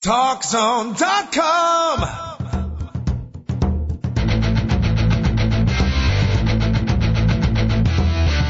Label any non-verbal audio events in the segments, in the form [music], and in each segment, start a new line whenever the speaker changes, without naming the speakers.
TalkZone.com.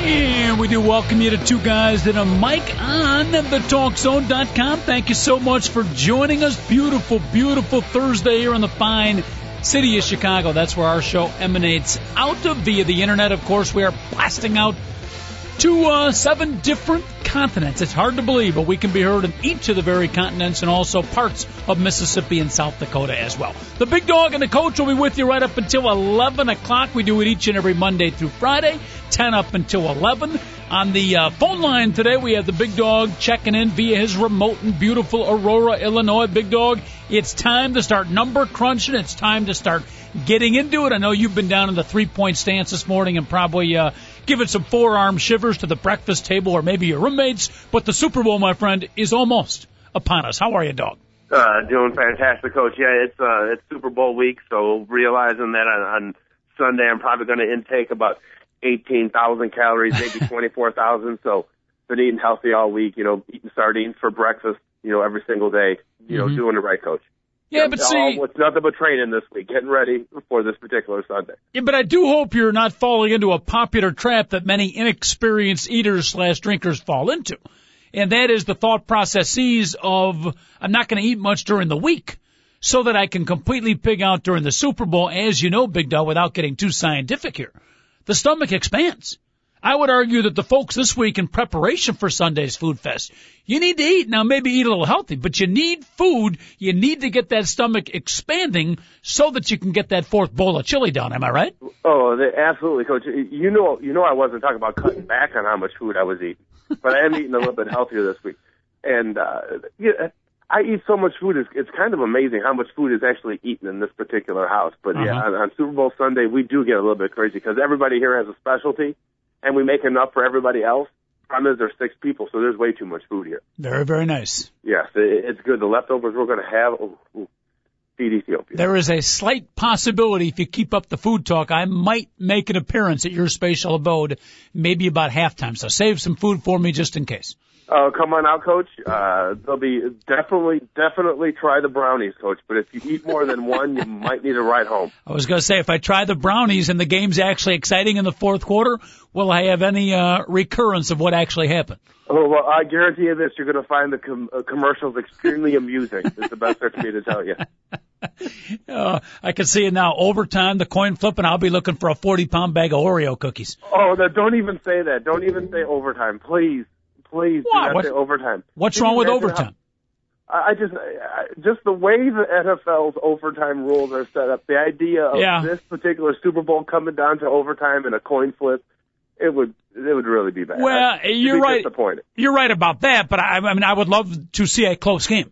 And we do welcome you to Two Guys and a Mic on the TalkZone.com. Thank you so much for joining us. Beautiful, beautiful Thursday here in the fine city of Chicago. That's where our show emanates out of via the internet. Of course, we are blasting out to uh, seven different continents. It's hard to believe, but we can be heard in each of the very continents and also parts of Mississippi and South Dakota as well. The big dog and the coach will be with you right up until 11 o'clock. We do it each and every Monday through Friday, 10 up until 11. On the uh, phone line today, we have the big dog checking in via his remote and beautiful Aurora, Illinois. Big dog, it's time to start number crunching. It's time to start getting into it. I know you've been down in the three point stance this morning and probably uh, giving some forearm shivers to the breakfast table or maybe your roommates. But the Super Bowl, my friend, is almost upon us. How are you, dog?
Uh, doing fantastic, coach. Yeah, it's uh, it's Super Bowl week, so realizing that on, on Sunday I'm probably going to intake about 18,000 calories, maybe [laughs] 24,000. So been eating healthy all week. You know, eating sardines for breakfast. You know, every single day. You
Mm-hmm.
know, doing the right, coach.
Yeah, but see,
it's nothing but training this week, getting ready for this particular Sunday.
Yeah, but I do hope you're not falling into a popular trap that many inexperienced eaters slash drinkers fall into. And that is the thought processes of, I'm not going to eat much during the week so that I can completely pig out during the Super Bowl, as you know, Big Dog, without getting too scientific here. The stomach expands. I would argue that the folks this week in preparation for Sunday's Food Fest, you need to eat. Now maybe eat a little healthy, but you need food. You need to get that stomach expanding so that you can get that fourth bowl of chili down. Am I right?
Oh, absolutely, coach. You know, you know, I wasn't talking about cutting back on how much food I was eating, but I am eating a little bit healthier this week. And uh, yeah, I eat so much food. It's, it's kind of amazing how much food is actually eaten in this particular house. But yeah,
Uh-huh.
on, on Super Bowl Sunday, we do get a little bit crazy because everybody here has a specialty, and we make enough for everybody else. Problem is, there's six people, so there's way too much food here.
Very, very nice.
Yes, it, it's good. The leftovers we're going to have. Oh, oh, feed Ethiopia.
There is a slight possibility if you keep up the food talk, I might make an appearance at your spatial abode, maybe about halftime. So save some food for me just in case.
Oh, come on out, coach. Uh, they'll be definitely, definitely try the brownies, coach. But if you eat more than one, you might need a ride home.
I was going to say, if I try the brownies and the game's actually exciting in the fourth quarter, will I have any uh, recurrence of what actually happened?
Oh, well, I guarantee you this: you're going to find the com- uh, commercials extremely amusing. It's the best way for me to tell you. [laughs]
Uh, I can see it now. Overtime, the coin flip, and I'll be looking for a 40 pound bag of Oreo cookies.
Oh, no, don't even say that. Don't even say overtime, please, please. Do not
What-
say overtime.
What's
Can
wrong with overtime?
how- I just, I, just the way the NFL's overtime rules are set up, the idea of
Yeah.
this particular Super Bowl coming down to overtime and a coin flip, it would, it would really be bad.
Well,
I'd
you're right. You're right about that, but I, I mean, I would love to see a close game.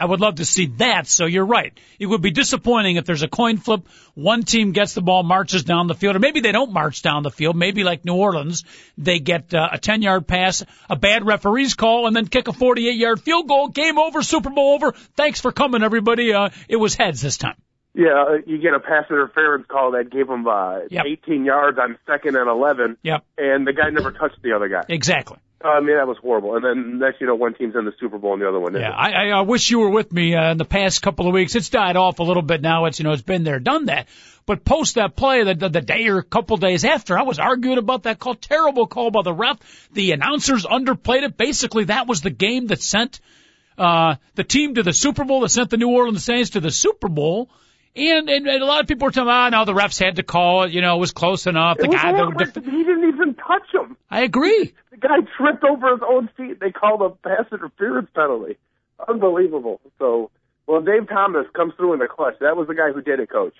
I would love to see that. So you're right. It would be disappointing if there's a coin flip, one team gets the ball, marches down the field, or maybe they don't march down the field. Maybe like New Orleans, they get uh, a 10 yard pass, a bad referee's call, and then kick a 48 yard field goal. Game over, Super Bowl over. Thanks for coming, everybody. Uh, it was heads this time.
Yeah, uh, you get a pass interference call that gave him uh,
Yep.
18 yards on second and 11,
Yep,
and the guy never touched the other guy.
exactly.
I mean, that was horrible. And then next, you know, one team's in the Super Bowl and the other one isn't.
Yeah, I, I, I wish you were with me uh, in the past couple of weeks. It's died off a little bit now. It's you know it's been there, done that. But post that play, the, the, the day or a couple days after, I was arguing about that call. Terrible call by the ref. The announcers underplayed it. Basically, that was the game that sent uh, the team to the Super Bowl, that sent the New Orleans Saints to the Super Bowl. And, and, and a lot of people were telling me, ah, no, the refs had to call it. You know, it was close enough. The
It
guy, the, def-
he didn't touch him.
I agree. [laughs]
The guy tripped over his own feet. They called a pass interference penalty. Unbelievable. So, well, Dave Thomas comes through in the clutch. That was the guy who did it, coach.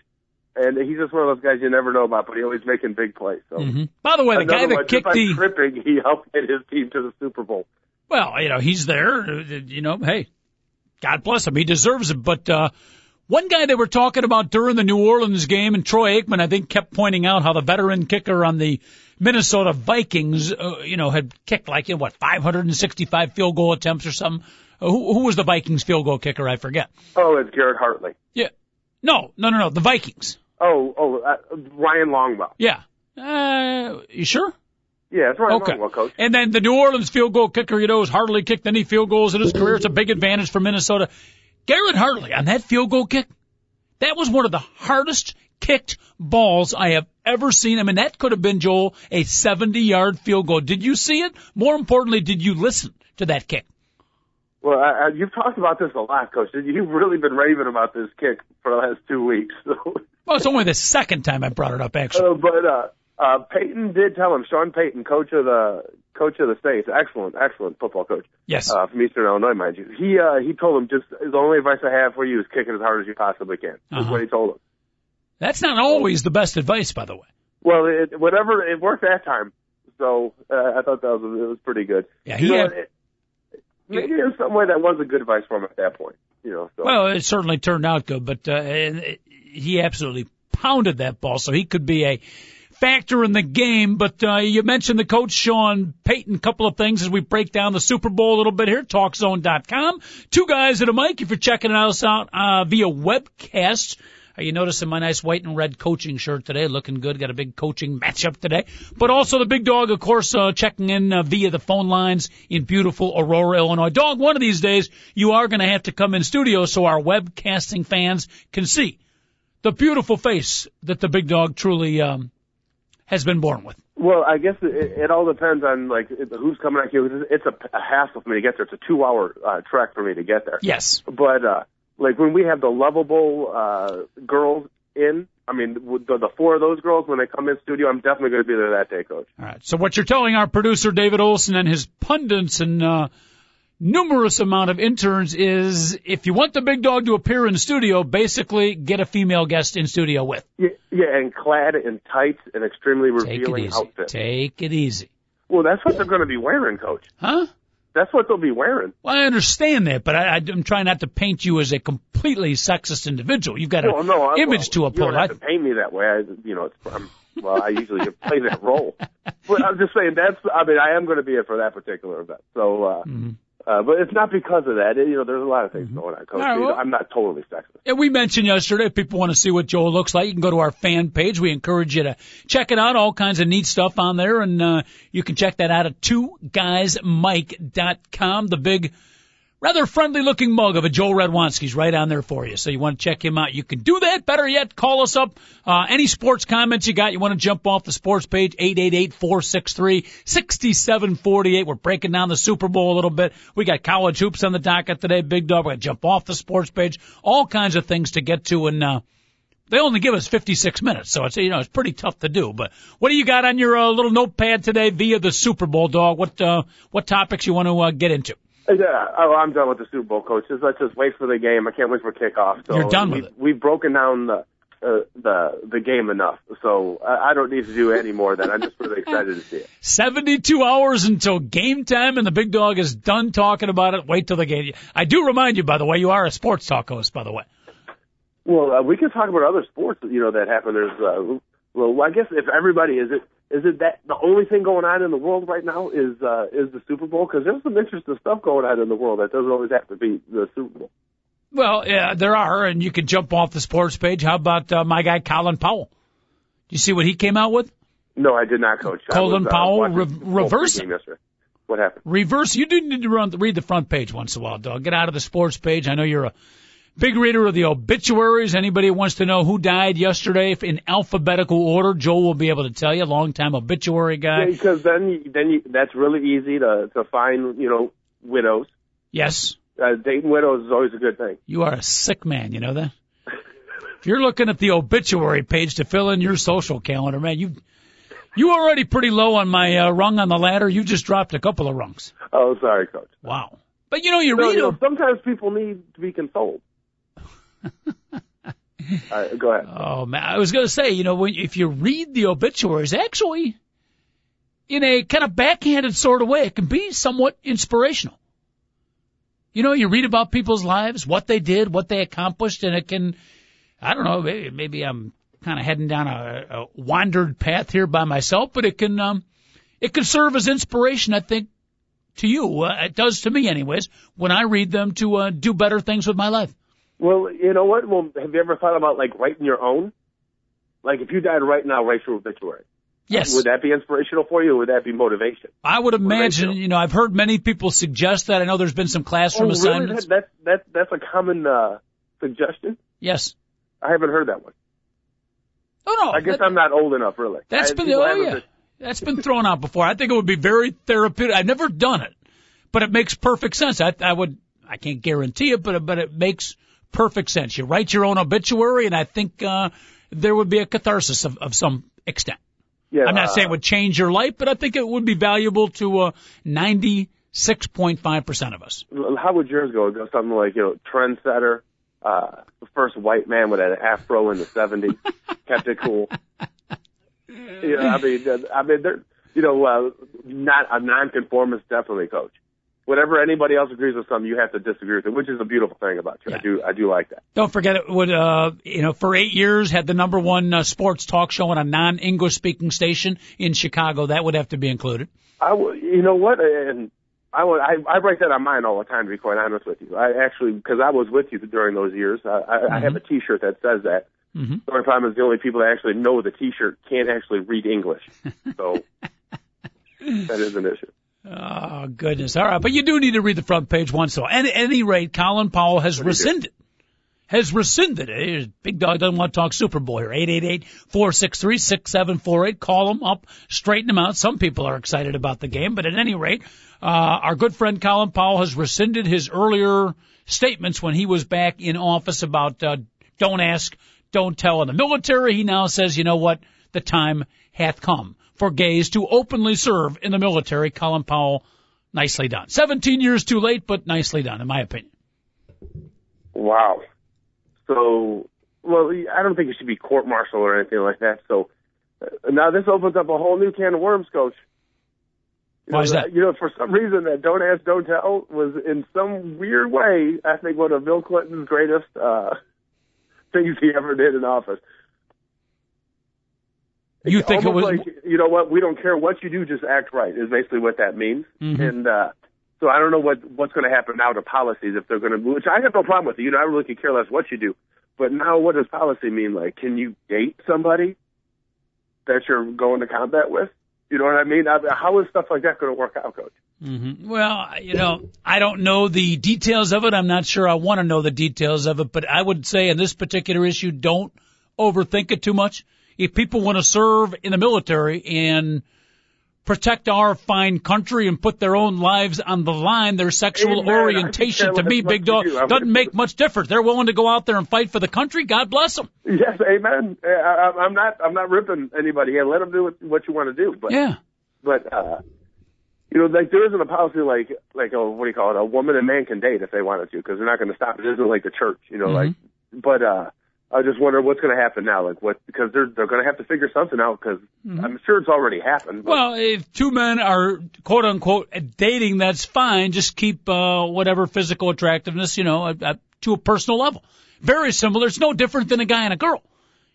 And he's just one of those guys you never know about, but he always making big plays. So,
hmm By the way, the guy that
words,
kicked the
tripping, he helped get his team to the Super Bowl.
Well, you know, he's there. You know, hey, God bless him. He deserves it. But uh, One guy they were talking about during the New Orleans game, and Troy Aikman, I think, kept pointing out how the veteran kicker on the Minnesota Vikings, uh, you know, had kicked like, you know, what, 565 field goal attempts or something. Uh, who, who was the Vikings field goal kicker? I forget.
Oh, it's Garrett Hartley.
Yeah. No, no, no, no. The Vikings.
Oh, oh, uh, Ryan Longwell.
Yeah. Uh, you sure?
Yeah, it's Ryan
Okay.
Longwell, coach.
And then the New Orleans field goal kicker, you know, has hardly kicked any field goals in his career. It's a big advantage for Minnesota. Garrett Hartley on that field goal kick, that was one of the hardest kicked balls I have ever seen. I mean, that could have been, Joel, a 70 yard field goal. Did you see it? More importantly, did you listen to that kick?
Well, I, I, you've talked about this a lot, coach. You've really been raving about this kick for the last two weeks. So,
Well, it's only the second time I brought it up, actually.
uh, but uh, uh, Payton did tell him. Sean Payton, coach of the coach of the Saints, excellent, excellent football coach
Yes.
uh, from Eastern Illinois, mind you. He uh, he told him just the only advice I have for you is kick it as hard as you possibly can. That's
Uh-huh.
what he told him.
That's not always the best advice, by the way.
Well, it, whatever it worked that time. So uh, I thought that was it was pretty good.
Yeah,
You
he
know,
had,
it, maybe in some way that was a good advice for him at that point. You know, so
Well, it certainly turned out good, but uh, he absolutely pounded that ball, so he could be a factor in the game. But uh, you mentioned the coach Sean Payton. A couple of things as we break down the Super Bowl a little bit here. TalkZone.com. Two guys at a mic. If you're checking us out uh, via webcast. You noticing my nice white and red coaching shirt today, looking good. Got a big coaching matchup today. But also the big dog, of course, uh, checking in uh, via the phone lines in beautiful Aurora, Illinois. Dog, one of these days you are going to have to come in studio so our webcasting fans can see the beautiful face that the big dog truly um, has been born with.
Well, I guess it, it all depends on like who's coming out here. It's a, a hassle for me to get there. It's a two-hour uh, trek for me to get there.
Yes.
But uh, like when we have the lovable uh, girls in, I mean the, the four of those girls when they come in studio, I'm definitely going to be there that day, Coach.
All right. So what you're telling our producer David Olson and his pundits and uh, numerous amount of interns is if you want the big dog to appear in studio, basically get a female guest in studio with.
Yeah, yeah, and clad in tights and extremely
Take it
revealing
easy.
outfits.
Take it easy.
Well, that's what they're going to be wearing, Coach.
Huh?
That's what they'll be wearing.
Well, I understand that, but I, I'm trying not to paint you as a completely sexist individual. You've got an
Well, no,
image
well,
to
You
uphold.
don't
I,
have to paint me that way. I, you know, it's, I'm, well, I usually [laughs] play that role. But I'm just saying that's. I mean, I am going to be here for that particular event. So, uh,
Mm-hmm.
Uh, but it's not because of that. It, you know, there's a lot of things going on, Coach.
Right, well-
I'm not totally sexist.
And we mentioned yesterday, if people want to see what Joel looks like, you can go to our fan page. We encourage you to check it out. All kinds of neat stuff on there. And, uh, you can check that out at two twoguysmike.com. The big, rather friendly looking mug of a Joel Radwanski's right on there for you. So you want to check him out. You can do that. Better yet, call us up. Uh, any sports comments you got, you want to jump off the sports page, 888-463-6748. We're breaking down the Super Bowl a little bit. We got college hoops on the docket today, big dog. We're going to jump off the sports page. All kinds of things to get to and, uh, they only give us 56 minutes, so it's you know it's pretty tough to do. But what do you got on your uh, little notepad today via the Super Bowl, dog? What uh, what topics you want to uh, get into?
Yeah, oh, I'm done with the Super Bowl, Coach. Just, let's just wait for the game. I can't wait for kickoff. So
You're done with
we,
it.
We've broken down the uh, the the game enough, so I, I don't need to do any more. Than I'm just really excited to see it. [laughs]
72 hours until game time, and the big dog is done talking about it. Wait till the game. I do remind you, by the way, you are a sports talk host, by the way.
Well, uh, we can talk about other sports, you know, that happen. There's, uh, well, I guess if everybody is it is it that the only thing going on in the world right now is uh, is the Super Bowl? Because there's some interesting stuff going on in the world that doesn't always have to be the Super Bowl.
Well, yeah, there are, and you can jump off the sports page. How about uh, my guy Colin Powell? You see what he came out with?
No, I did not, Coach.
Colin
was, uh,
Powell re- reverse.
What happened?
reverse. You do need to run, read the front page once in a while, dog. Get out of the sports page. I know you're a big reader of the obituaries. Anybody who wants to know who died yesterday in alphabetical order, Joel will be able to tell you. Longtime obituary guy.
Yeah, because then then you, that's really easy to to find, you know, widows.
Yes,
Uh, dating widows is always a good thing.
you are a sick man. You know that. [laughs] If you're looking at the obituary page to fill in your social calendar, man, you you already pretty low on my uh, rung on the ladder. You just dropped a couple of rungs.
Oh, sorry, Coach.
Wow. But you know, you
No,
read
you know, sometimes people need to be consoled. Right, go ahead.
Oh man, I was going to say, you know, when if you read the obituaries, actually, in a kind of backhanded sort of way, it can be somewhat inspirational. You know, you read about people's lives, what they did, what they accomplished, and it can, I don't know, maybe, maybe I'm kind of heading down a, a wandered path here by myself, but it can, um, it can serve as inspiration, I think, to you. Uh, it does to me, anyways, when I read them to uh, do better things with my life.
Well, you know what? Well, have you ever thought about like writing your own? Like if you died right now, write your obituary.
Yes.
Would that be inspirational for you, or would that be motivation?
I would imagine. You know, I've heard many people suggest that. I know there's been some classroom
oh,
assignments.
Really? That, that, that's a common uh, suggestion.
Yes.
I haven't heard that one.
Oh no.
I guess
that,
I'm not old enough, really.
That's
I,
been oh yeah. That's been thrown out before. I think it would be very therapeutic. I've never done it, but it makes perfect sense. I, I would. I can't guarantee it, but but it makes perfect sense. You write your own obituary, and I think uh, there would be a catharsis of, of some extent.
Yeah,
I'm not
uh,
saying it would change your life, but I think it would be valuable to uh, 96.5% of us.
How would yours go? Go something like, you know, trendsetter, uh, the first white man with an afro in the 70s, [laughs] kept it cool. You know, I mean, I mean, they're, you know, uh, not a nonconformist, definitely, coach. Whatever anybody else agrees with something, you have to disagree with it, which is a beautiful thing about you.
Yeah.
I do, I do like that.
Don't forget it would, uh, you know, for eight years had the number one uh, sports talk show on a non-English speaking station in Chicago. That would have to be included.
I, w- you know what, and I would, I, I write that on mine all the time. To be quite honest with you, I actually, because I was with you during those years, I, I, I have a T-shirt that says that.
Mm-hmm.
The only problem is the only people that actually know the T-shirt can't actually read English, [laughs] so that is an issue.
Oh goodness! All right, but you do need to read the front page once a. At any rate, Colin Powell has rescinded. Has rescinded it. Big Dog doesn't want to talk Superboy here. Eight eight eight four six three six seven four eight. Call him up, straighten him out. Some people are excited about the game, but at any rate, uh, our good friend Colin Powell has rescinded his earlier statements when he was back in office about uh, don't ask, don't tell in the military. He now says, you know what, the time hath come for gays to openly serve in the military. Colin Powell, nicely done. 17 years too late, but nicely done, in my opinion.
Wow. So, well, I don't think it should be court-martial or anything like that. So uh, now this opens up a whole new can of worms, Coach. You
Why
know,
is that?
You know, for some reason, that "Don't Ask, Don't Tell" was in some weird way, I think, one of Bill Clinton's greatest uh, [laughs] things he ever did in office.
You think it was?
Like, you know what? We don't care what you do, just act right. Is basically what that means.
Mhm.
And uh, so I don't know what what's going to happen now to policies if they're going to move. Which I have no problem with. You know, I really could care less what you do. But now, what does policy mean? Like, can you date somebody that you're going to combat with? You know what I mean? How is stuff like that going to work out, Coach?
hmm Well, you know, I don't know the details of it. I'm not sure I want to know the details of it, but I would say in this particular issue, don't overthink it too much. If people want to serve in the military and protect our fine country and put their own lives on the line, their sexual
Amen.
Orientation, to me, big dog,
do.
Doesn't make much difference. They're willing to go out there and fight for the country. God bless them.
Yes, amen. I, I, I'm not. I'm not ripping anybody. Yeah, let them do what, you want to do. But
Yeah.
but uh you know like there isn't a policy like like a what do you call it a woman and man can date if they wanted to because they're not going to stop it isn't like the church you know like but uh I just wonder what's going to happen now like what because they're they're going to have to figure something out because I'm sure it's already happened but
Well, if two men are quote unquote dating, that's fine. Just keep uh, whatever physical attractiveness, you know, at, at, to a personal level. Very similar. It's no different than a guy and a girl.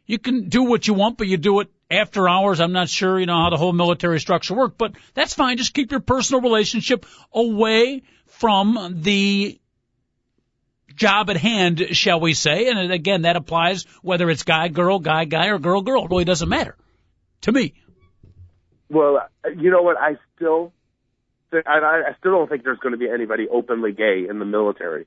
You can do what you want, but you do it after hours. I'm not sure, you know, how the whole military structure works, but that's fine. Just keep your personal relationship away from the job at hand, shall we say. And again, that applies whether it's guy, girl, guy, guy, or girl, girl. It really doesn't matter to me.
well you know what I still I, I I still don't think there's going to be anybody openly gay in the military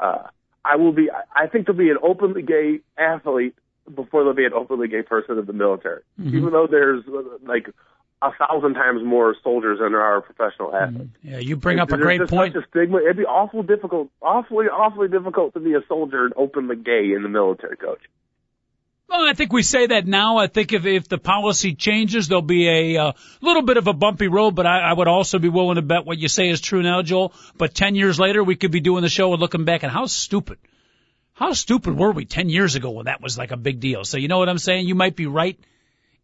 uh I will be I think there'll be an openly gay athlete before there'll be an openly gay person in the military even though there's like a thousand times more soldiers than there are professional athletes.
Yeah, you bring up a great point.
Such a stigma. It'd be awful difficult, awfully, awfully difficult to be a soldier and openly gay in the military, coach.
Well, I think we say that now. I think if if the policy changes, there'll be a uh, little bit of a bumpy road. But I, I would also be willing to bet what you say is true now, Joel. But ten years later, we could be doing the show and looking back and how stupid, how stupid were we ten years ago when that was like a big deal. So you know what I'm saying? You might be right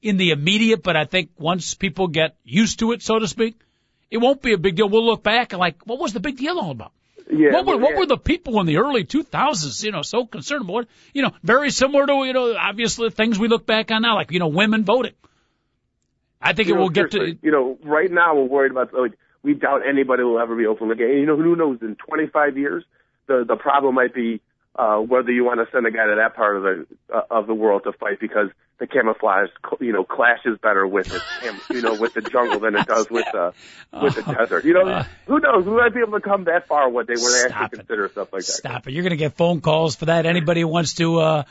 in the immediate, but I think once people get used to it, so to speak, it won't be a big deal. We'll look back and like, what was the big deal all about?
Yeah,
what were
well,
what were the people in the early 2000s, you know, so concerned about? You know, very similar to you know, obviously things we look back on now, like you know, women voting. I think
You
it
know,
will get to.
You know, right now we're worried about like we doubt anybody will ever be open again. You know, who knows? In 25 years, the the problem might be uh, whether you want to send a guy to that part of the uh, of the world to fight because the camouflage, you know, clashes better with it, you know, with the jungle than it does with uh, with the desert. You know,
Uh,
who knows? We might be able to come that far one day where they actually
it.
consider stuff like that.
Stop it! You're going to get phone calls for that. Anybody who wants to. uh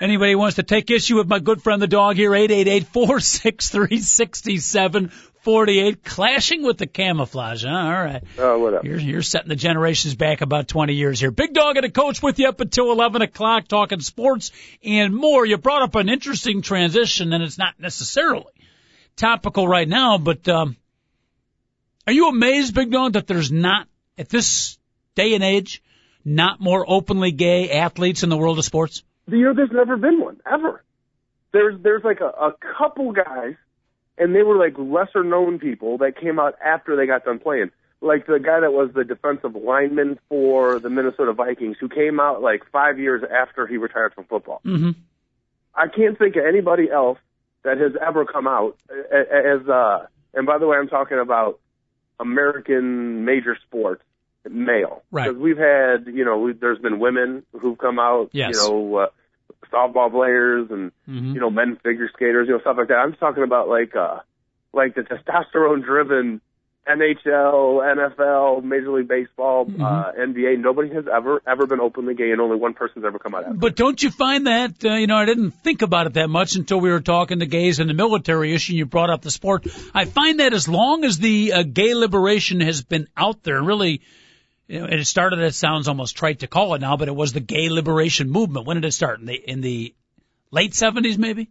Anybody wants to take issue with my good friend the dog here, eight eight eight four six three sixty seven forty eight, clashing with the camouflage. Huh? All right.
Oh, whatever.
You're, you're setting the generations back about 20 years here. Big Dog and a coach with you up until 11 o'clock talking sports and more. You brought up an interesting transition and it's not necessarily topical right now, but, um, are you amazed, Big Dog, that there's not, at this day and age, not more openly gay athletes in the world of sports?
you know, there's never been one ever. There's there's like a, a couple guys, and they were like lesser known people that came out after they got done playing. Like the guy that was the defensive lineman for the Minnesota Vikings, who came out like five years after he retired from football.
Mm-hmm.
I can't think of anybody else that has ever come out as. uh And by the way, I'm talking about American major sports male.
Right.
Because we've had, you know, we, there's been women who've come out.
Yes.
You know, uh, softball players and
Mhm.
you know men figure skaters, you know stuff like that. I'm just talking about like uh like the testosterone driven NHL, NFL, Major League Baseball,
Mm-hmm.
uh, NBA. Nobody has ever ever been openly gay, and only one person's ever come out. After.
But don't you find that, uh, you know, I didn't think about it that much until we were talking to gays in the military issue and you brought up the sport. I find that as long as the uh, gay liberation has been out there, really, you know, and it started, it sounds almost trite to call it now, but it was the gay liberation movement. When did it start? In the, in the late 70s maybe?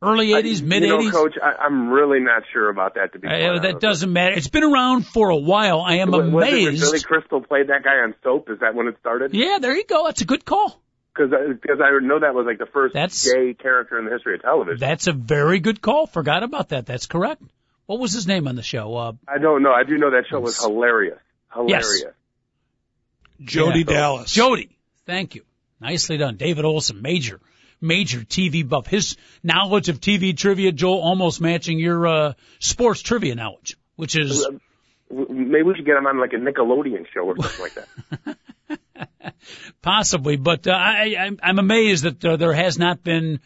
Early 80s, mid
You know,
80s?
Coach, I, I'm really not sure about that. To be
Uh,
honest.
that doesn't matter. It's been around for a while. I am
Was it when
amazed.
Billy Crystal played that guy on Soap? Is that when it started?
yeah, there you go. That's a good call.
Because because I know that was like the first
That's-
gay character in the history of television.
That's a very good call. Forgot about that. That's correct. What was his name on the show? Uh,
I don't know. I do know that show was hilarious. Hilarious.
Jody
Yeah.
Dallas.
Jody. Thank you. Nicely done. David Olson, major, major TV buff. His knowledge of TV trivia, Joel, almost matching your uh, sports trivia knowledge, which is
Maybe we should get him on like a Nickelodeon show or something like that. [laughs]
possibly. But uh, I, I'm, I'm amazed that uh, there has not been.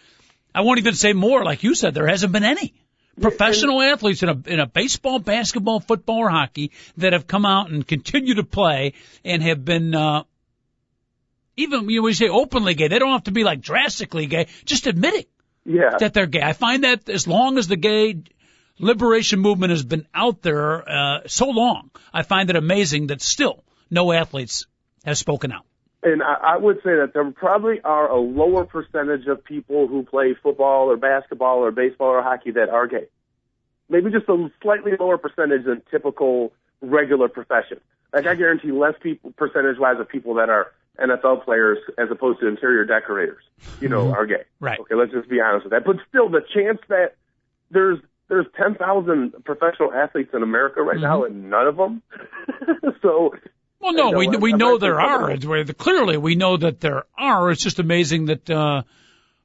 I won't even say more. Like you said, there hasn't been any professional athletes in a in a baseball, basketball, football, or hockey that have come out and continue to play and have been. uh even you know, we say openly gay, they don't have to be like drastically gay. Just admitting
Yeah.
that they're gay. I find that as long as the gay liberation movement has been out there uh, so long, I find it amazing that still no athletes have spoken out.
And I, I would say that there probably are a lower percentage of people who play football or basketball or baseball or hockey that are gay. Maybe just a slightly lower percentage than typical regular profession. Like I guarantee less people, percentage wise, of people that are NFL players as opposed to interior decorators, you know, mm-hmm. are gay.
Right.
Okay, let's just be honest with that. But still, the chance that there's there's 10,000 professional athletes in America right mm-hmm. now, and none of them. [laughs] so
Well, no, we we know there are.
coming-
It's where the- Clearly, we know that there are. It's just amazing that uh,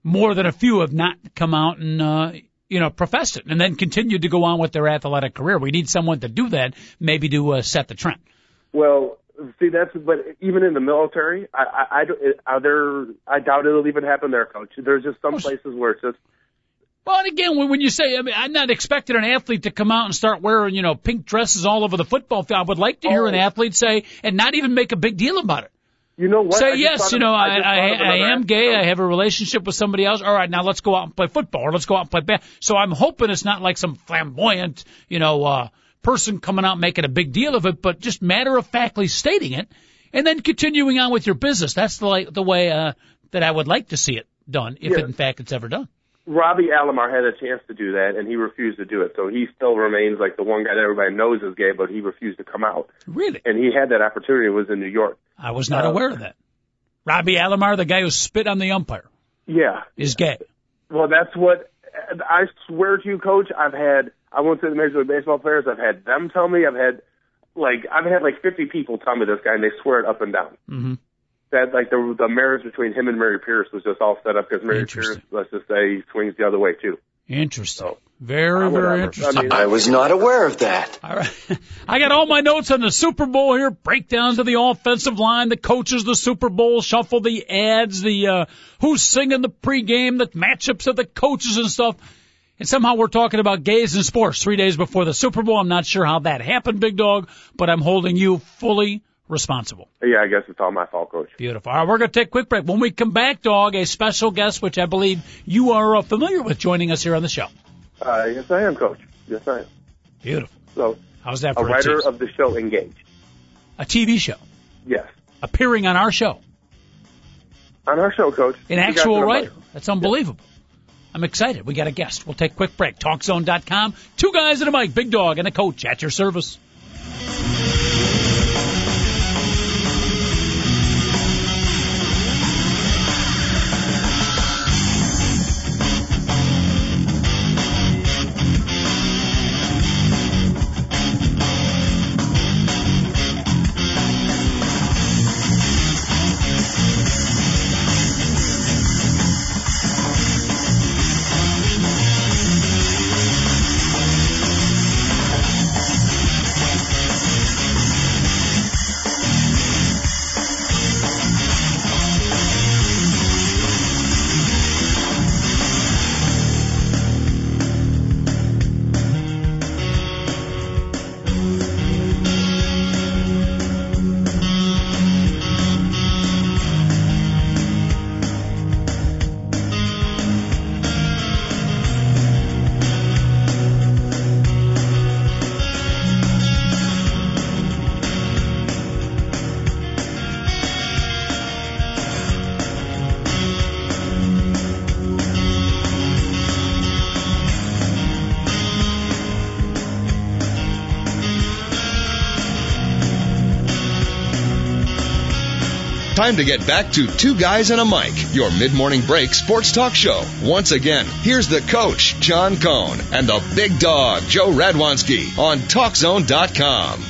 more than a few have not come out and uh, you know professed it, and then continued to go on with their athletic career. We need someone to do that, maybe to uh, set the trend.
Well, see, that's but even in the military, I, I, I are there. I doubt it'll even happen there, coach. There's just some places where it's just
Well, and again, when when you say, I mean, I'm not expecting an athlete to come out and start wearing, you know, pink dresses all over the football field. I would like to hear
Oh.
an athlete say, and not even make a big deal about it.
you know what?
Say
just
yes, you
of-
know, I, I, I am gay. I have a relationship with somebody else. All right, now let's go out and play football, or let's go out and play bas So I'm hoping it's not like some flamboyant, you know, uh, person coming out making a big deal of it, but just matter of factly stating it, and then continuing on with your business. That's the like, the way uh, that I would like to see it done, if
Yeah.
in fact it's ever done.
Robbie Alomar had a chance to do that, and he refused to do it. So he still remains like the one guy that everybody knows is gay, but he refused to come out.
Really,
And he had that opportunity. It was in New York.
I was not
Uh,
aware of that. Robbie Alomar, the guy who spit on the umpire,
Yeah.
is gay.
Well, that's what I swear to you, Coach. I've had. I won't say the Major League Baseball players. I've had them tell me. I've had like I've had like 50 people tell me this guy, and they swear it up and down.
Mm-hmm.
That like the the marriage between him and Mary Pierce was just all set up because Mary Pierce, let's just say, swings the other way too.
Interesting.
So,
Very,
uh,
very interesting.
I mean,
I was not aware of that.
All right. [laughs] I got all my notes on the Super Bowl here. Breakdowns of the offensive line, the coaches, the Super Bowl shuffle, the ads, the uh, who's singing the pregame, the matchups of the coaches and stuff. And somehow we're talking about gays and sports three days before the Super Bowl. I'm not sure how that happened, Big Dog, but I'm holding you fully responsible.
yeah, I guess it's all my fault, coach.
Beautiful. All right, we're going to take a quick break. When we come back, Dog, a special guest, which I believe you are uh, familiar with, joining us here on the show.
Uh, yes, I am, coach. Yes, I am.
Beautiful.
So,
How's that for a,
writer
tease?
of the show, Engage.
a TV show
Yes,
appearing on our show?
on our show, coach.
An actual writer. That's unbelievable. I'm excited. We got a guest. We'll take a quick break. TalkZone.com. Two guys and a mic. Big dog and a coach at your service.
Time to get back to Two Guys and a Mic, your mid morning break sports talk show. Once again, here's the coach, John Cohn, and the big dog, Joel Radwanski, on TalkZone.com.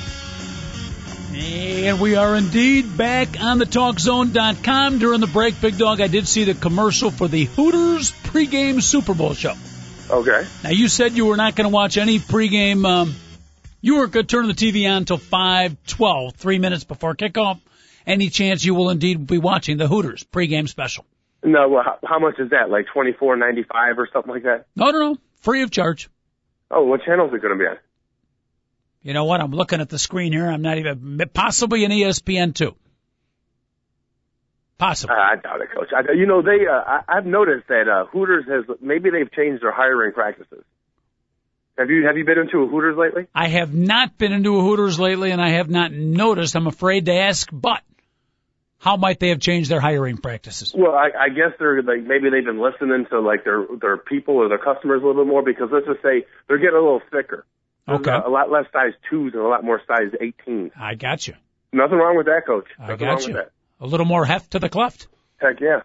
And we are indeed back on the TalkZone.com. During the break, Big Dog, I did see the commercial for the Hooters pregame Super Bowl show.
Okay.
Now, you said you were not going to watch any pregame. Um, you weren't going to turn the TV on until 5:12, three minutes before kickoff. Any chance you will indeed be watching the Hooters pregame special?
No, well, how, how much is that? Like twenty four ninety five or something like that?
No, no, no. Free of charge.
Oh, what channel is it going to be on?
You know what? I'm looking at the screen here. I'm not even possibly an ESPN two. Possibly.
Uh, I doubt it, coach. I, you know, they. Uh, I, I've noticed that uh, Hooters has maybe they've changed their hiring practices. Have you have you been into a Hooters lately?
I have not been into a Hooters lately, and I have not noticed. I'm afraid to ask, but how might they have changed their hiring practices?
Well, I, I guess they're like maybe they've been listening to like their their people or their customers a little bit more because let's just say they're getting a little thicker. There's
Okay.
A, a lot less size twos and a lot more size 18s.
I got you.
Nothing wrong with that, coach.
I
Nothing wrong
got you.
with
A little more heft to the cleft.
Heck yeah.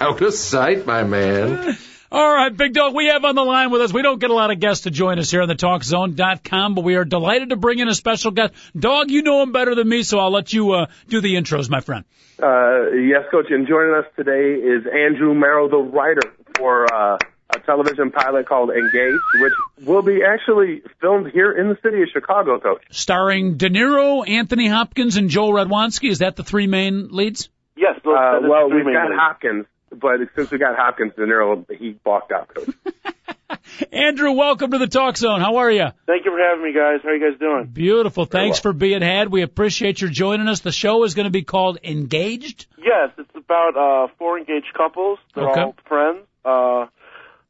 Out of sight, my man. [laughs]
All right, Big Dog, we have on the line with us. We don't get a lot of guests to join us here on the TalkZone.com, but we are delighted to bring in a special guest. Dog, you know him better than me, so I'll let you uh, do the intros, my friend.
Uh, yes, coach. And joining us today is Andrew Morrow, the writer for uh, a television pilot called Engage, which will be actually filmed here in the city of Chicago, coach.
Starring De Niro, Anthony Hopkins, and Joel Radwanski. Is that the three main leads?
Yes, those,
Uh, well, we've got
leads.
Hopkins, but since we got Hopkins, in there, he balked out, coach. [laughs]
Andrew, welcome to the Talk Zone. How are you?
Thank you for having me, guys. How are you guys doing?
Beautiful. Thanks
well.
for being had. We appreciate your joining us. The show is going to be called Engaged.
Yes, it's about uh, four engaged couples. They're
Okay.
all friends. Uh,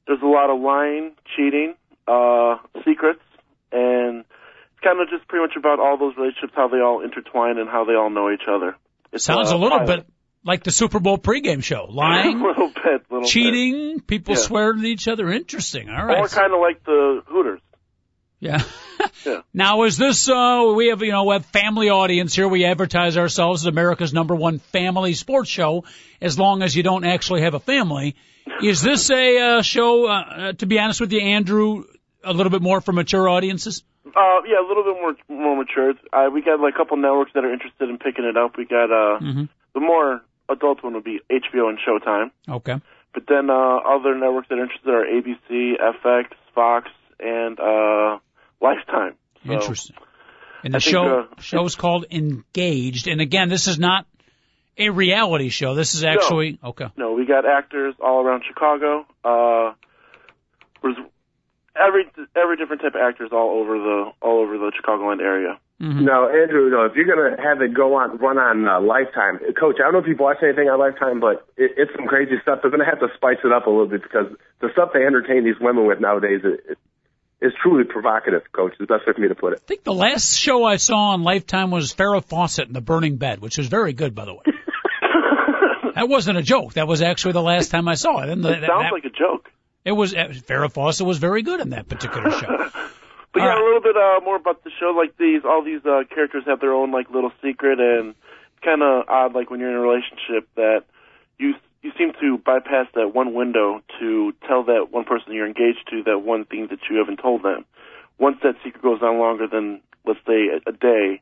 there's a lot of lying, cheating, uh, secrets, and it's kind of just pretty much about all those relationships, how they all intertwine and how they all know each other. It's,
Sounds
uh,
a little
pilot.
bit like the Super Bowl pregame show.
a
Lying,
little bit, little
cheating, people
Yeah.
swearing at each other. Interesting. All right.
bit. Or kind of like the Hooters.
Yeah. [laughs]
Yeah.
Now is this uh we have you know we have family audience here. We advertise ourselves as America's number one family sports show as long as you don't actually have a family. Is this a uh, show uh, uh, to be honest with you Andrew a little bit more for mature audiences?
Uh, yeah, a little bit more more mature. Uh, we got like a couple networks that are interested in picking it up. We got uh,
Mhm.
the more adult one would be HBO and Showtime.
Okay.
But then uh, other networks that are interested are ABC, FX, Fox, and uh, Lifetime. So,
Interesting. And the
I think,
show
uh,
show's called Engaged. And again, this is not a reality show. This is actually okay.
No, we got actors all around Chicago. Uh, there's every every different type of actors all over the all over the Chicagoland area.
Now, Andrew, though, if you're gonna have it go on, run on uh, Lifetime, Coach, I don't know if you've watched anything on Lifetime, but it, it's some crazy stuff. They're gonna have to spice it up a little bit because the stuff they entertain these women with nowadays is, is truly provocative. Coach, is the best way for me to put it.
I think the last show I saw on Lifetime was Farrah Fawcett in the Burning Bed, which was very good, by the way. [laughs] that wasn't a joke. That was actually the last time I saw it. And the,
It sounds like a joke.
it was uh, Farrah Fawcett was very good in that particular show. [laughs]
But
All
yeah,
right.
a little bit uh, more about the show. Like these, all these uh, characters have their own like little secret, and it's kind of odd. Like when you're in a relationship, that you you seem to bypass that one window to tell that one person you're engaged to that one thing that you haven't told them. Once that secret goes on longer than let's say a, a day,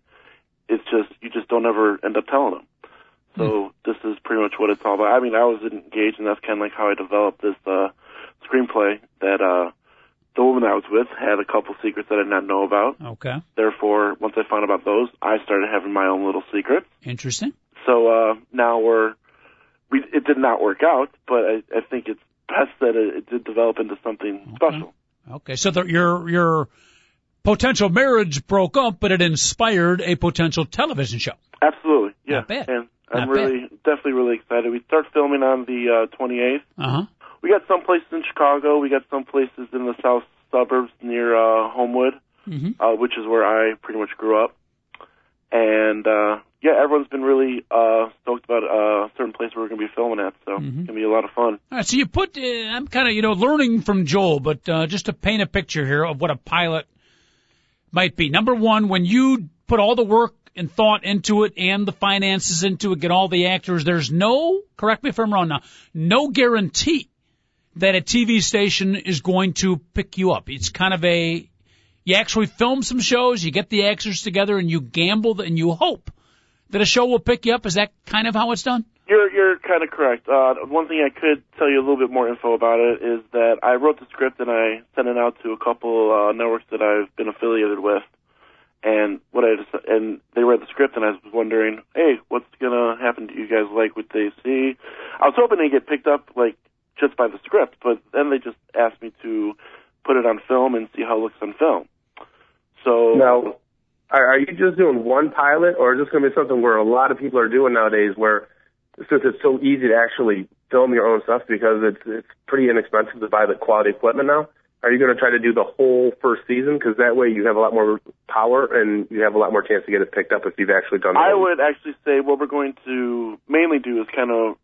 it's just you just don't ever end up telling them. So this is pretty much what it's all about. I mean, I was engaged, and that's kind of like how I developed this uh, screenplay. That uh, the woman I was with had a couple secrets that I did not know about.
Okay.
Therefore, once I found about those, I started having my own little secrets.
Interesting.
So uh, now we're we it did not work out, but I, I think it's best that it, it did develop into something special.
Okay. So the, your your potential marriage broke up, but it inspired a potential television show.
Absolutely, yeah.
Not bad.
And I'm
Not
really definitely really excited. We start filming on the uh, 28th.
Uh huh.
We got some places in Chicago. We got some places in the south suburbs near uh, Homewood,
Mhm.
uh, which is where I pretty much grew up. And uh, yeah, everyone's been really uh, stoked about uh, a certain place where we're going to be filming at. So
Mm-hmm.
it's going to be a lot of fun.
All right, so you put, uh, I'm kind of, you know, learning from Joel, but uh, just to paint a picture here of what a pilot might be. Number one, when you put all the work and thought into it and the finances into it, get all the actors, there's no, correct me if I'm wrong now, no guarantee that a TV station is going to pick you up. It's kind of a, you actually film some shows, you get the actors together and you gamble and you hope that a show will pick you up. Is that kind of how it's done?
You're you're kind of correct. Uh, one thing I could tell you a little bit more info about it is that I wrote the script and I sent it out to a couple uh, networks that I've been affiliated with, and what I just, and they read the script and I was wondering, hey, what's gonna happen to you guys like what they see? I was hoping to get picked up like just by the script, but then they just asked me to put it on film and see how it looks on film. So
Now, are, you just doing one pilot, or is this going to be something where a lot of people are doing nowadays, where since it's so easy to actually film your own stuff because it's it's pretty inexpensive to buy the quality equipment now? Are you going to try to do the whole first season? Because that way you have a lot more power and you have a lot more chance to get it picked up if you've actually done.
I
the-
would actually say what we're going to mainly do is kind of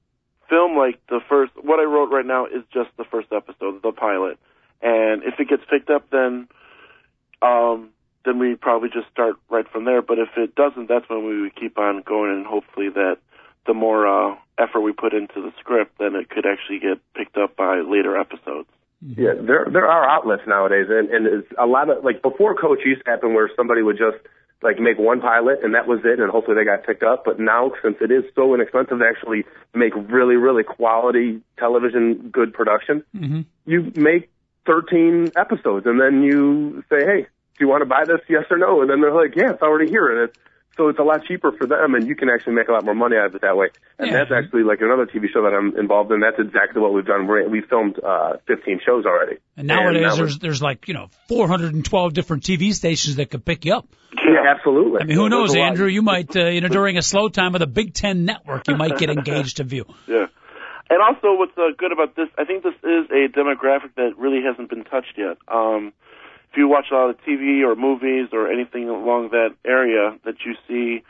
film like the first. What I wrote right now is just the first episode, the pilot, and if it gets picked up, then um, then we probably just start right from there. But if it doesn't, that's when we would keep on going, and hopefully that the more uh, effort we put into the script, then it could actually get picked up by later episodes.
Yeah, there there are outlets nowadays, and and it's a lot of like before Coach used to happen where somebody would just like make one pilot and that was it, and hopefully they got picked up. But now, since it is so inexpensive to actually make really really quality television, good production,
Mm-hmm.
you make 13 episodes, and then you say, hey, do you want to buy this? Yes or no? And then they're like, yeah, it's already here, and it's so it's a lot cheaper for them, and you can actually make a lot more money out of it that way. And
Yeah.
that's actually like another TV show that I'm involved in. That's exactly what we've done. We're, we've filmed uh, 15 shows already.
And nowadays,
now
there's there's like you know 412 different TV stations that could pick you up.
yeah, absolutely.
I mean, who knows,
There's a lot.
Andrew? You might, uh, you know, [laughs] during a slow time of the Big Ten Network, you might get engaged to view. [laughs]
Yeah. And also, what's uh, good about this, I think this is a demographic that really hasn't been touched yet. Um, if you watch a lot of TV or movies or anything along that area, that you see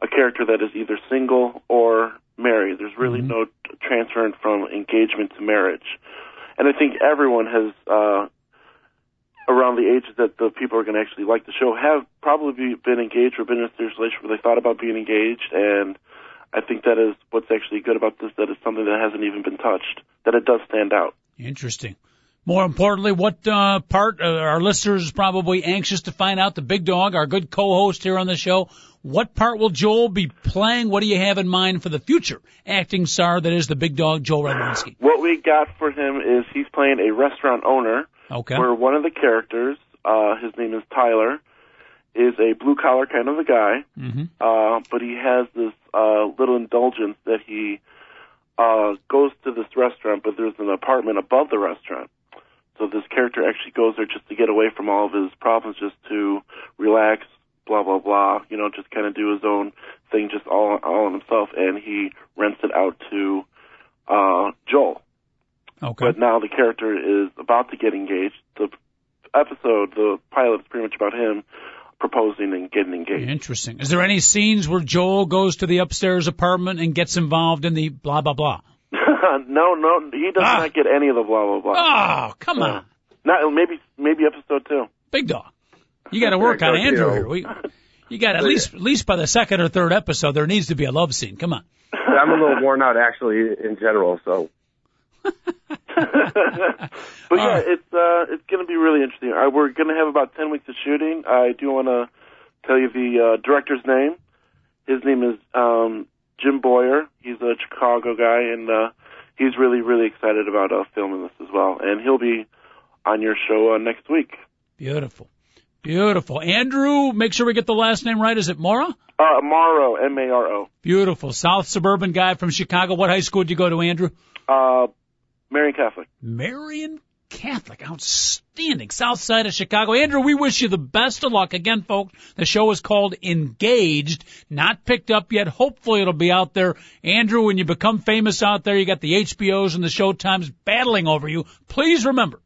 a character that is either single or married. There's really no t- transference from engagement to marriage. And I think everyone has, uh, around the ages that the people are going to actually like the show, have probably been engaged or been in a serious relationship where they thought about being engaged and I think that is what's actually good about this. That it's something that hasn't even been touched. That it does stand out.
Interesting. More importantly, what uh, part uh, our listeners probably anxious to find out? The big dog, our good co-host here on the show. What part will Joel be playing? What do you have in mind for the future acting star that is the big dog, Joel Radwanski?
What we got for him is he's playing a restaurant owner.
Okay.
Where one of the characters, uh, his name is Tyler, is a blue collar kind of a guy,
mm-hmm.
uh, but he has this uh, little indulgence that he uh, goes to this restaurant, but there's an apartment above the restaurant. So this character actually goes there just to get away from all of his problems, just to relax, blah blah blah. You know, just kind of do his own thing, just all all on himself, and he rents it out to uh, Joel.
Okay.
But now the character is about to get engaged. The episode, the pilot, is pretty much about him proposing and getting engaged.
Interesting. Is there any scenes where Joel goes to the upstairs apartment and gets involved in the blah blah blah? [laughs]
no, no, he does
Ah.
not get any of the blah blah blah.
Oh, come on,
Not maybe maybe episode two.
big dog. You got to work on
There
Andrew here. We, you got at least at least by the second or third episode there needs to be a love scene. Come on.
I'm a little worn out actually in general, so [laughs]
But yeah,
right.
it's uh, it's going to be really interesting. Uh, we're going to have about ten weeks of shooting. I do want to tell you the uh, director's name. His name is um, Jim Boyer. He's a Chicago guy, and uh, he's really really excited about uh, filming this as well. And he'll be on your show uh, next week.
Beautiful, beautiful. Andrew, make sure we get the last name right. Is it Mora?
Uh, Maro, M A R O.
Beautiful. South suburban guy from Chicago. What high school did you go to, Andrew?
Uh, Marian Catholic.
Marian Catholic. Outstanding. South side of Chicago. Andrew, we wish you the best of luck. Again, folks, the show is called Engaged, not picked up yet. Hopefully it'll be out there. Andrew, when you become famous out there, you got the HBOs and the Showtimes battling over you. Please remember,